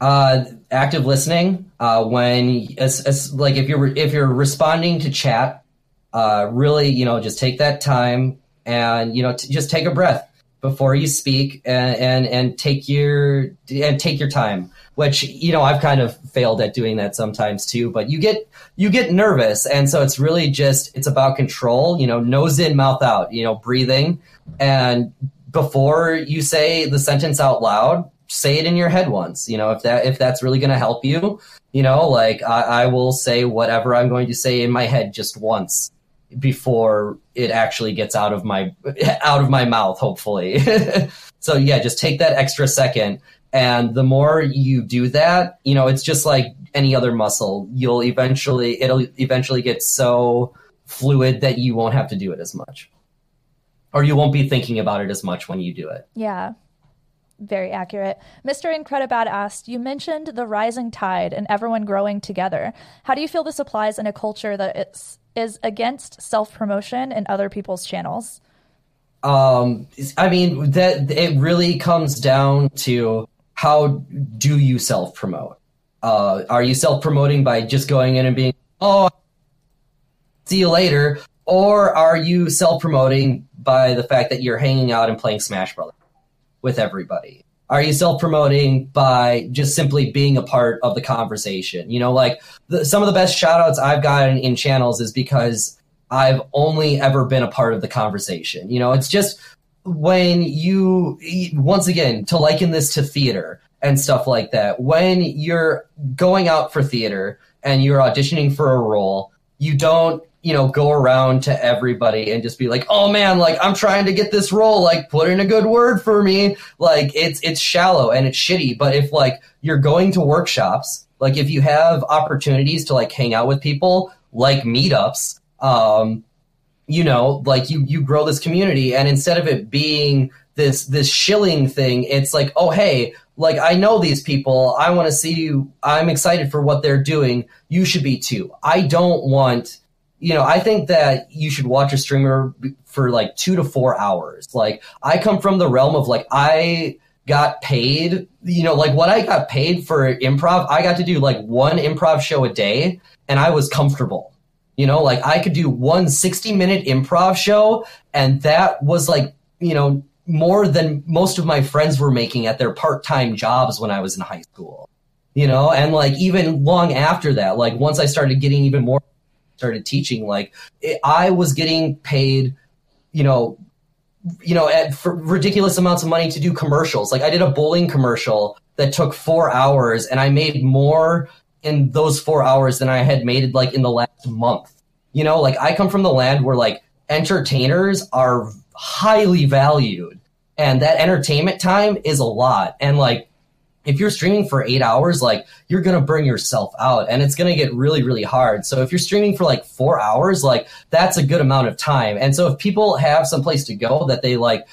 uh, active listening uh, when as, as, like if you're if you're responding to chat uh, really you know just take that time and you know t- just take a breath before you speak and, and and take your and take your time which you know I've kind of failed at doing that sometimes too but you get you get nervous. And so it's really just it's about control you know nose in mouth out you know breathing. And before you say the sentence out loud say it in your head once you know if that if that's really going to help you you know like I, I will say whatever i'm going to say in my head just once before it actually gets out of my out of my mouth hopefully. So yeah just take that extra second and the more you do that you know it's just like any other muscle you'll eventually it'll eventually get so fluid that you won't have to do it as much or you won't be thinking about it as much when you do it Yeah, very accurate. Mr. Incredibad asked, You mentioned the rising tide and everyone growing together. How do you feel this applies in a culture that is, is against self promotion in other people's channels? um i mean that it really comes down to how do you self promote uh are you self promoting by just going in and being oh see you later or are you self promoting by the fact that you're hanging out and playing smash brothers with everybody? Are you self promoting by just simply being a part of the conversation? You know like the, some of the best shout outs i've gotten in channels is because I've only ever been a part of the conversation. You know, it's just when you, once again, to liken this to theater and stuff like that, when you're going out for theater and you're auditioning for a role, you don't, you know, go around to everybody and just be like, oh man, like I'm trying to get this role, like put in a good word for me. Like it's, it's shallow and it's shitty. But if like you're going to workshops, like if you have opportunities to like hang out with people, like meetups, um, you know, like you you grow this community, and instead of it being this this shilling thing, it's like, oh hey, like I know these people, I want to see you. I'm excited for what they're doing. You should be too. I don't want, you know, I think that you should watch a streamer for like two to four hours. Like I come from the realm of like I got paid, you know, like what I got paid for improv, I got to do like one improv show a day, and I was comfortable you know, like I could do one 60 minute improv show, and that was like, you know, more than most of my friends were making at their part time jobs when I was in high school. You know, and like even long after that, like once I started getting even more, started teaching, like it, I was getting paid, you know, you know, at, ridiculous amounts of money to do commercials. Like I did a bowling commercial that took four hours, and I made more in those four hours than I had made it like in the last month. You know, like I come from the land where like entertainers are highly valued and that entertainment time is a lot. And like if you're streaming for eight hours, like you're gonna burn yourself out and it's gonna get really, really hard. So if you're streaming for like four hours, like that's a good amount of time. And so if people have some place to go that they like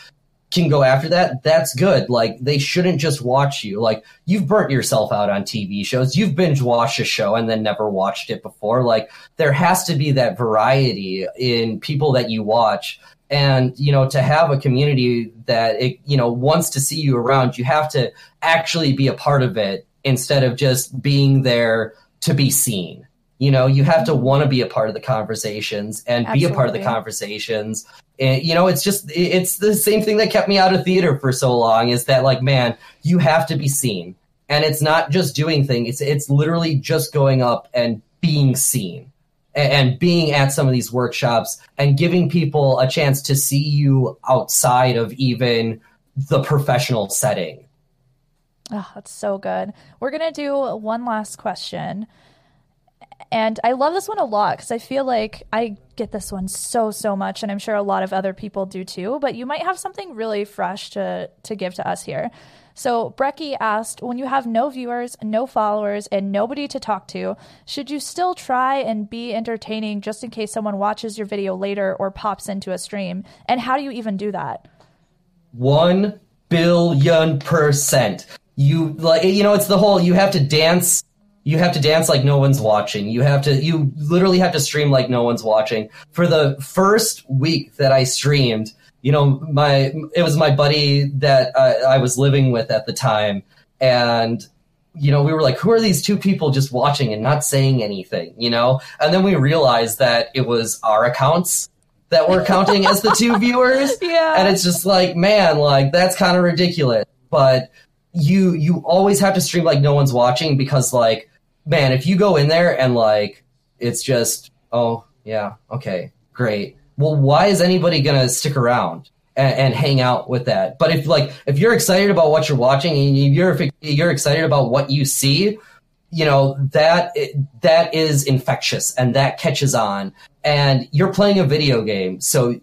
can go after that, that's good. Like they shouldn't just watch you. Like you've burnt yourself out on TV shows. You've binge watched a show and then never watched it before. Like there has to be that variety in people that you watch. And, you know, to have a community that it, you know, wants to see you around, you have to actually be a part of it instead of just being there to be seen. You know, you have to want to be a part of the conversations and Absolutely. be a part of the conversations and, you know, it's just it's the same thing that kept me out of theater for so long. Is that like, man, you have to be seen, and it's not just doing things. It's it's literally just going up and being seen, and, and being at some of these workshops and giving people a chance to see you outside of even the professional setting. Oh, that's so good. We're gonna do one last question. And I love this one a lot because I feel like I get this one so so much and I'm sure a lot of other people do too, but you might have something really fresh to to give to us here. So Brecky asked, when you have no viewers, no followers, and nobody to talk to, should you still try and be entertaining just in case someone watches your video later or pops into a stream? And how do you even do that? One billion percent. You like you know, it's the whole you have to dance you have to dance like no one's watching. You have to, you literally have to stream like no one's watching. For the first week that I streamed, you know, my, it was my buddy that I, I was living with at the time. And, you know, we were like, who are these two people just watching and not saying anything, you know? And then we realized that it was our accounts that were counting as the two viewers. Yeah. And it's just like, man, like, that's kind of ridiculous. But, you you always have to stream like no one's watching because like man, if you go in there and like it's just oh yeah okay great. Well, why is anybody gonna stick around? And, and, hang out with that. But if like if you're excited about what you're watching and you're you're excited about what you see, you know that that is infectious and that catches on. And you're playing a video game, so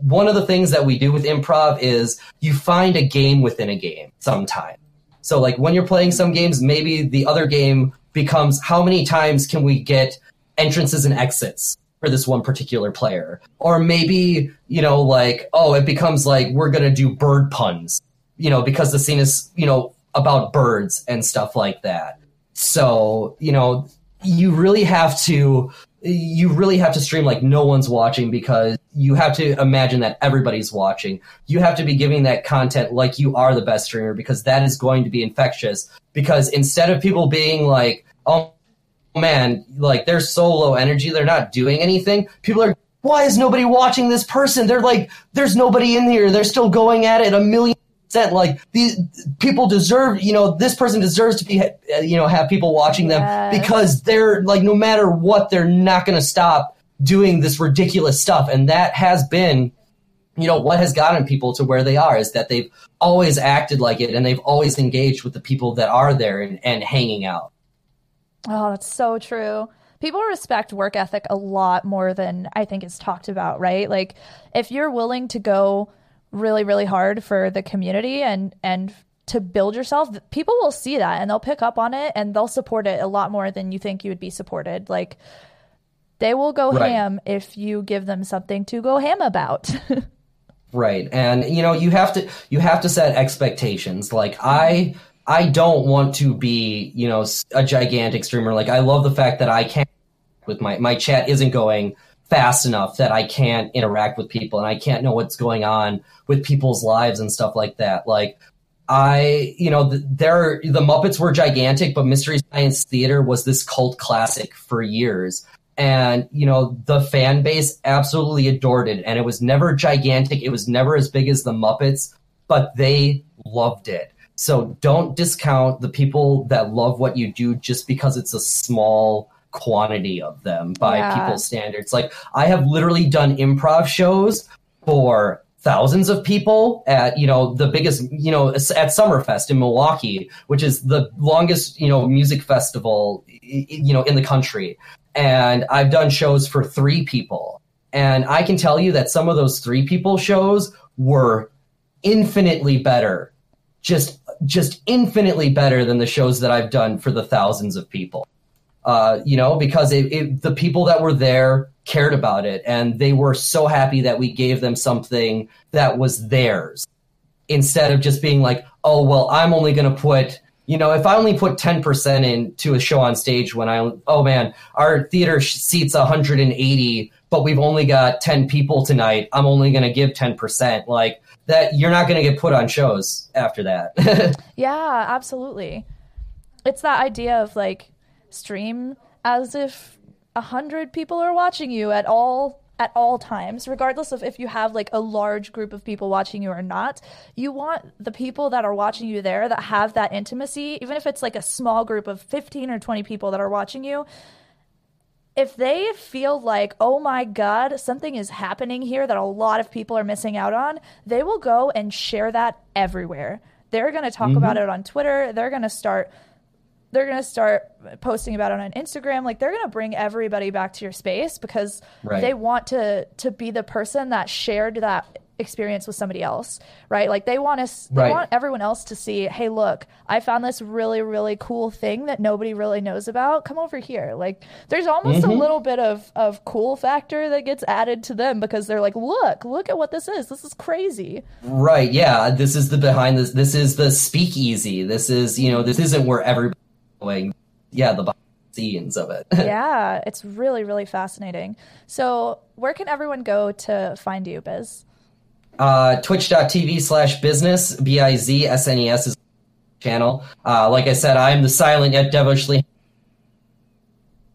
one of the things that we do with improv is you find a game within a game sometime. So like when you're playing some games, maybe the other game becomes how many times can we get entrances and exits for this one particular player? Or maybe, you know, like, oh, it becomes like we're to do bird puns, you know, because the scene is, you know, about birds and stuff like that. So, you know, you really have to you really have to stream like no one's watching because you have to imagine that everybody's watching. You have to be giving that content like you are the best streamer because that is going to be infectious. Because instead of people being like, oh man, like they're so low energy, they're not doing anything, people are, why is nobody watching this person? They're like, there's nobody in here. They're still going at it a million percent. Like these people deserve, you know, this person deserves to be, you know, have people watching them yes. because they're like, no matter what, they're not going to stop doing this ridiculous stuff. And that has been, you know, what has gotten people to where they are is that they've always acted like it and they've always engaged with the people that are there and, and hanging out. Oh, that's so true people respect work ethic a lot more than I think is talked about, right? Like if you're willing to go really really hard for the community and and to build yourself people will see that and they'll pick up on it and they'll support it a lot more than you think you would be supported like They will go Right. ham if you give them something to go ham about. Right. And you know, you have to you have to set expectations. Like I I don't want to be, you know, a gigantic streamer. Like I love the fact that I can't with my my chat isn't going fast enough that I can't interact with people and I can't know what's going on with people's lives and stuff like that. Like I, you know, th- there the Muppets were gigantic, but Mystery Science Theater was this cult classic for years. And, you know, the fan base absolutely adored it. And it was never gigantic. It was never as big as the Muppets, but they loved it. So don't discount the people that love what you do just because it's a small quantity of them by Yeah. people's standards. Like I have literally done improv shows for thousands of people at you know the biggest you know at Summerfest in Milwaukee, which is the longest you know music festival you know in the country. And I've done shows for three people, and I can tell you that some of those three people shows were infinitely better, just just infinitely better than the shows that I've done for the thousands of people. Uh, you know, because it, it, the people that were there cared about it and they were so happy that we gave them something that was theirs. Instead of just being like, oh, well, I'm only going to put, you know, if I only put 10% into a show on stage when I, oh man, our theater seats 180, but we've only got 10 people tonight, I'm only going to give 10%. Like, that you're not going to get put on shows after that. Yeah, absolutely. It's that idea of like stream as if a hundred people are watching you at all at all times, regardless of if you have like a large group of people watching you or not. You want the people that are watching you there that have that intimacy, even if it's like a small group of 15 or 20 people that are watching you, if they feel like, oh my God, something is happening here that a lot of people are missing out on, they will go and share that everywhere. They're going to talk mm-hmm. about it on Twitter. They're going to start. They're going to start posting about it on Instagram. Like they're going to bring everybody back to your space because Right. they want to to be the person that shared that experience with somebody else, right? Like they want us they Right. want everyone else to see, hey, look, I found this really, really cool thing that nobody really knows about. Come over here. Like there's almost Mm-hmm. a little bit of, of cool factor that gets added to them because they're like, look, look at what this is. This is crazy. Right. Yeah. This is the behind this. This is the speakeasy. This is you know this isn't where everybody's Yeah, the scenes of it. yeah, it's really, really fascinating. So where can everyone go to find you, Biz? uh, Twitch.tv slash business b i z s n e s is channel. Uh, like I said, I'm the silent yet devilishly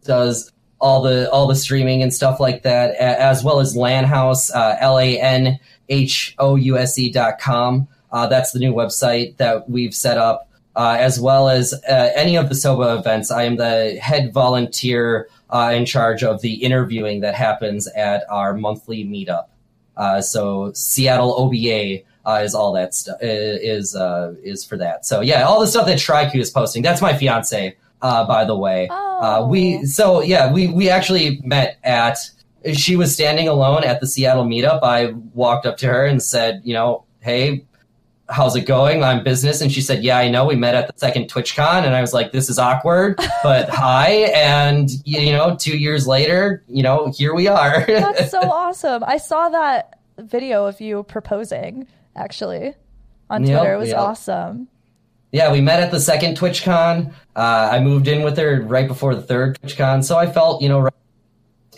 does all the all the streaming and stuff like that, as well as Lanhouse, uh, L A N H O U S E dot com. Uh, that's the new website that we've set up, uh, as well as uh, any of the SOBA events. I am the head volunteer uh, in charge of the interviewing that happens at our monthly meetup. Uh, so Seattle OBA uh, is all that stuff is uh, is for that. So yeah, all the stuff that Triku is posting. That's my fiance, uh, by the way. Uh, Oh. we so yeah we we actually met at. She was standing alone at the Seattle meetup. I walked up to her and said, you know, hey, how's it going? I'm business. And she said, yeah, I know. We met at the second TwitchCon. And I was like, this is awkward, but hi. And, you know, two years later, you know, here we are. That's so awesome. I saw that video of you proposing actually on Yep, Twitter. It was yep. awesome. yeah, we met at the second TwitchCon. Uh, I moved in with her right before the third TwitchCon. So I felt, you know, right-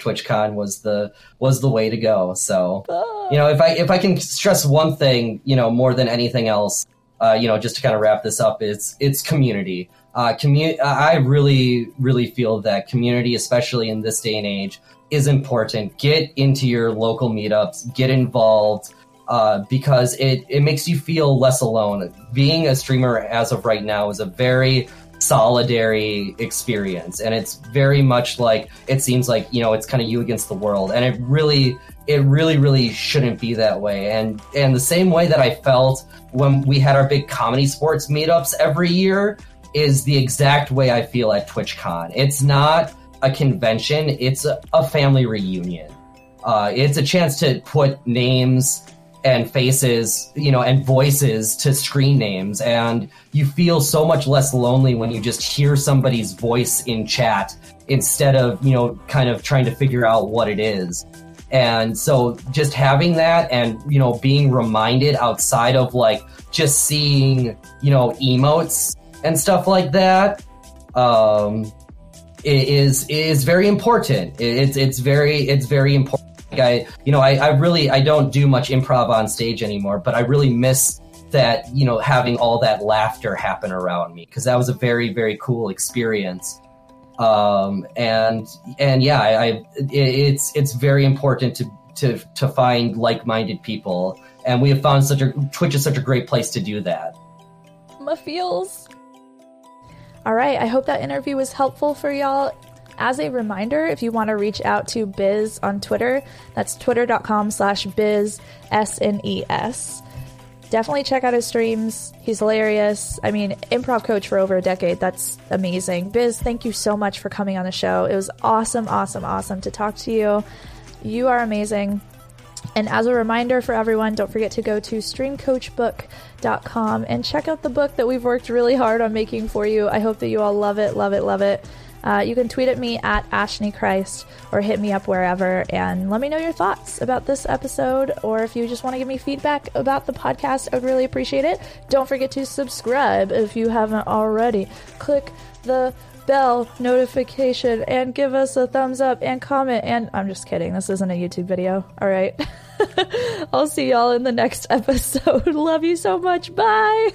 TwitchCon was the, was the way to go. So, Ah. you know, if I, if I can stress one thing, you know, more than anything else, uh, you know, just to kind of wrap this up, it's it's community. Uh, commu- I really, really feel that community, especially in this day and age, is important. Get into your local meetups, get involved, uh, because it, it makes you feel less alone. Being a streamer as of right now is a very solidary experience, and it's very much like it seems like you know it's kind of you against the world, and it really, it really, really shouldn't be that way. And and the same way that I felt when we had our big ComedySportz meetups every year is the exact way I feel at TwitchCon. It's not a convention; it's a, a family reunion. Uh, it's a chance to put names and faces, you know, and voices to screen names. And you feel so much less lonely when you just hear somebody's voice in chat instead of, you know, kind of trying to figure out what it is. And so just having that and, you know, being reminded outside of like just seeing, you know, emotes and stuff like that, um, is is very important. It's it's very it's very important. I you know I, I really I don't do much improv on stage anymore, but I really miss that you know having all that laughter happen around me because that was a very very cool experience. Um, and and yeah, I, I it, it's it's very important to to to find like minded people, and we have found such a Twitch is such a great place to do that. My feels. All right, I hope that interview was helpful for y'all. As a reminder, if you want to reach out to Biz on Twitter, that's twitter.com slash biz S-N-E-S. Definitely check out his streams. He's hilarious. I mean, improv coach for over a decade. That's amazing. Biz, thank you so much for coming on the show. It was awesome, awesome, awesome to talk to you. You are amazing. And as a reminder for everyone, don't forget to go to streamcoachbook.com and check out the book that we've worked really hard on making for you. I hope that you all love it, love it, love it. Uh, you can tweet at me at Ashnichrist or hit me up wherever and let me know your thoughts about this episode. Or if you just want to give me feedback about the podcast, I would really appreciate it. Don't forget to subscribe if you haven't already. Click the bell notification and give us a thumbs up and comment. And I'm just kidding. This isn't a YouTube video. All right. I'll see y'all in the next episode. Love you so much. Bye.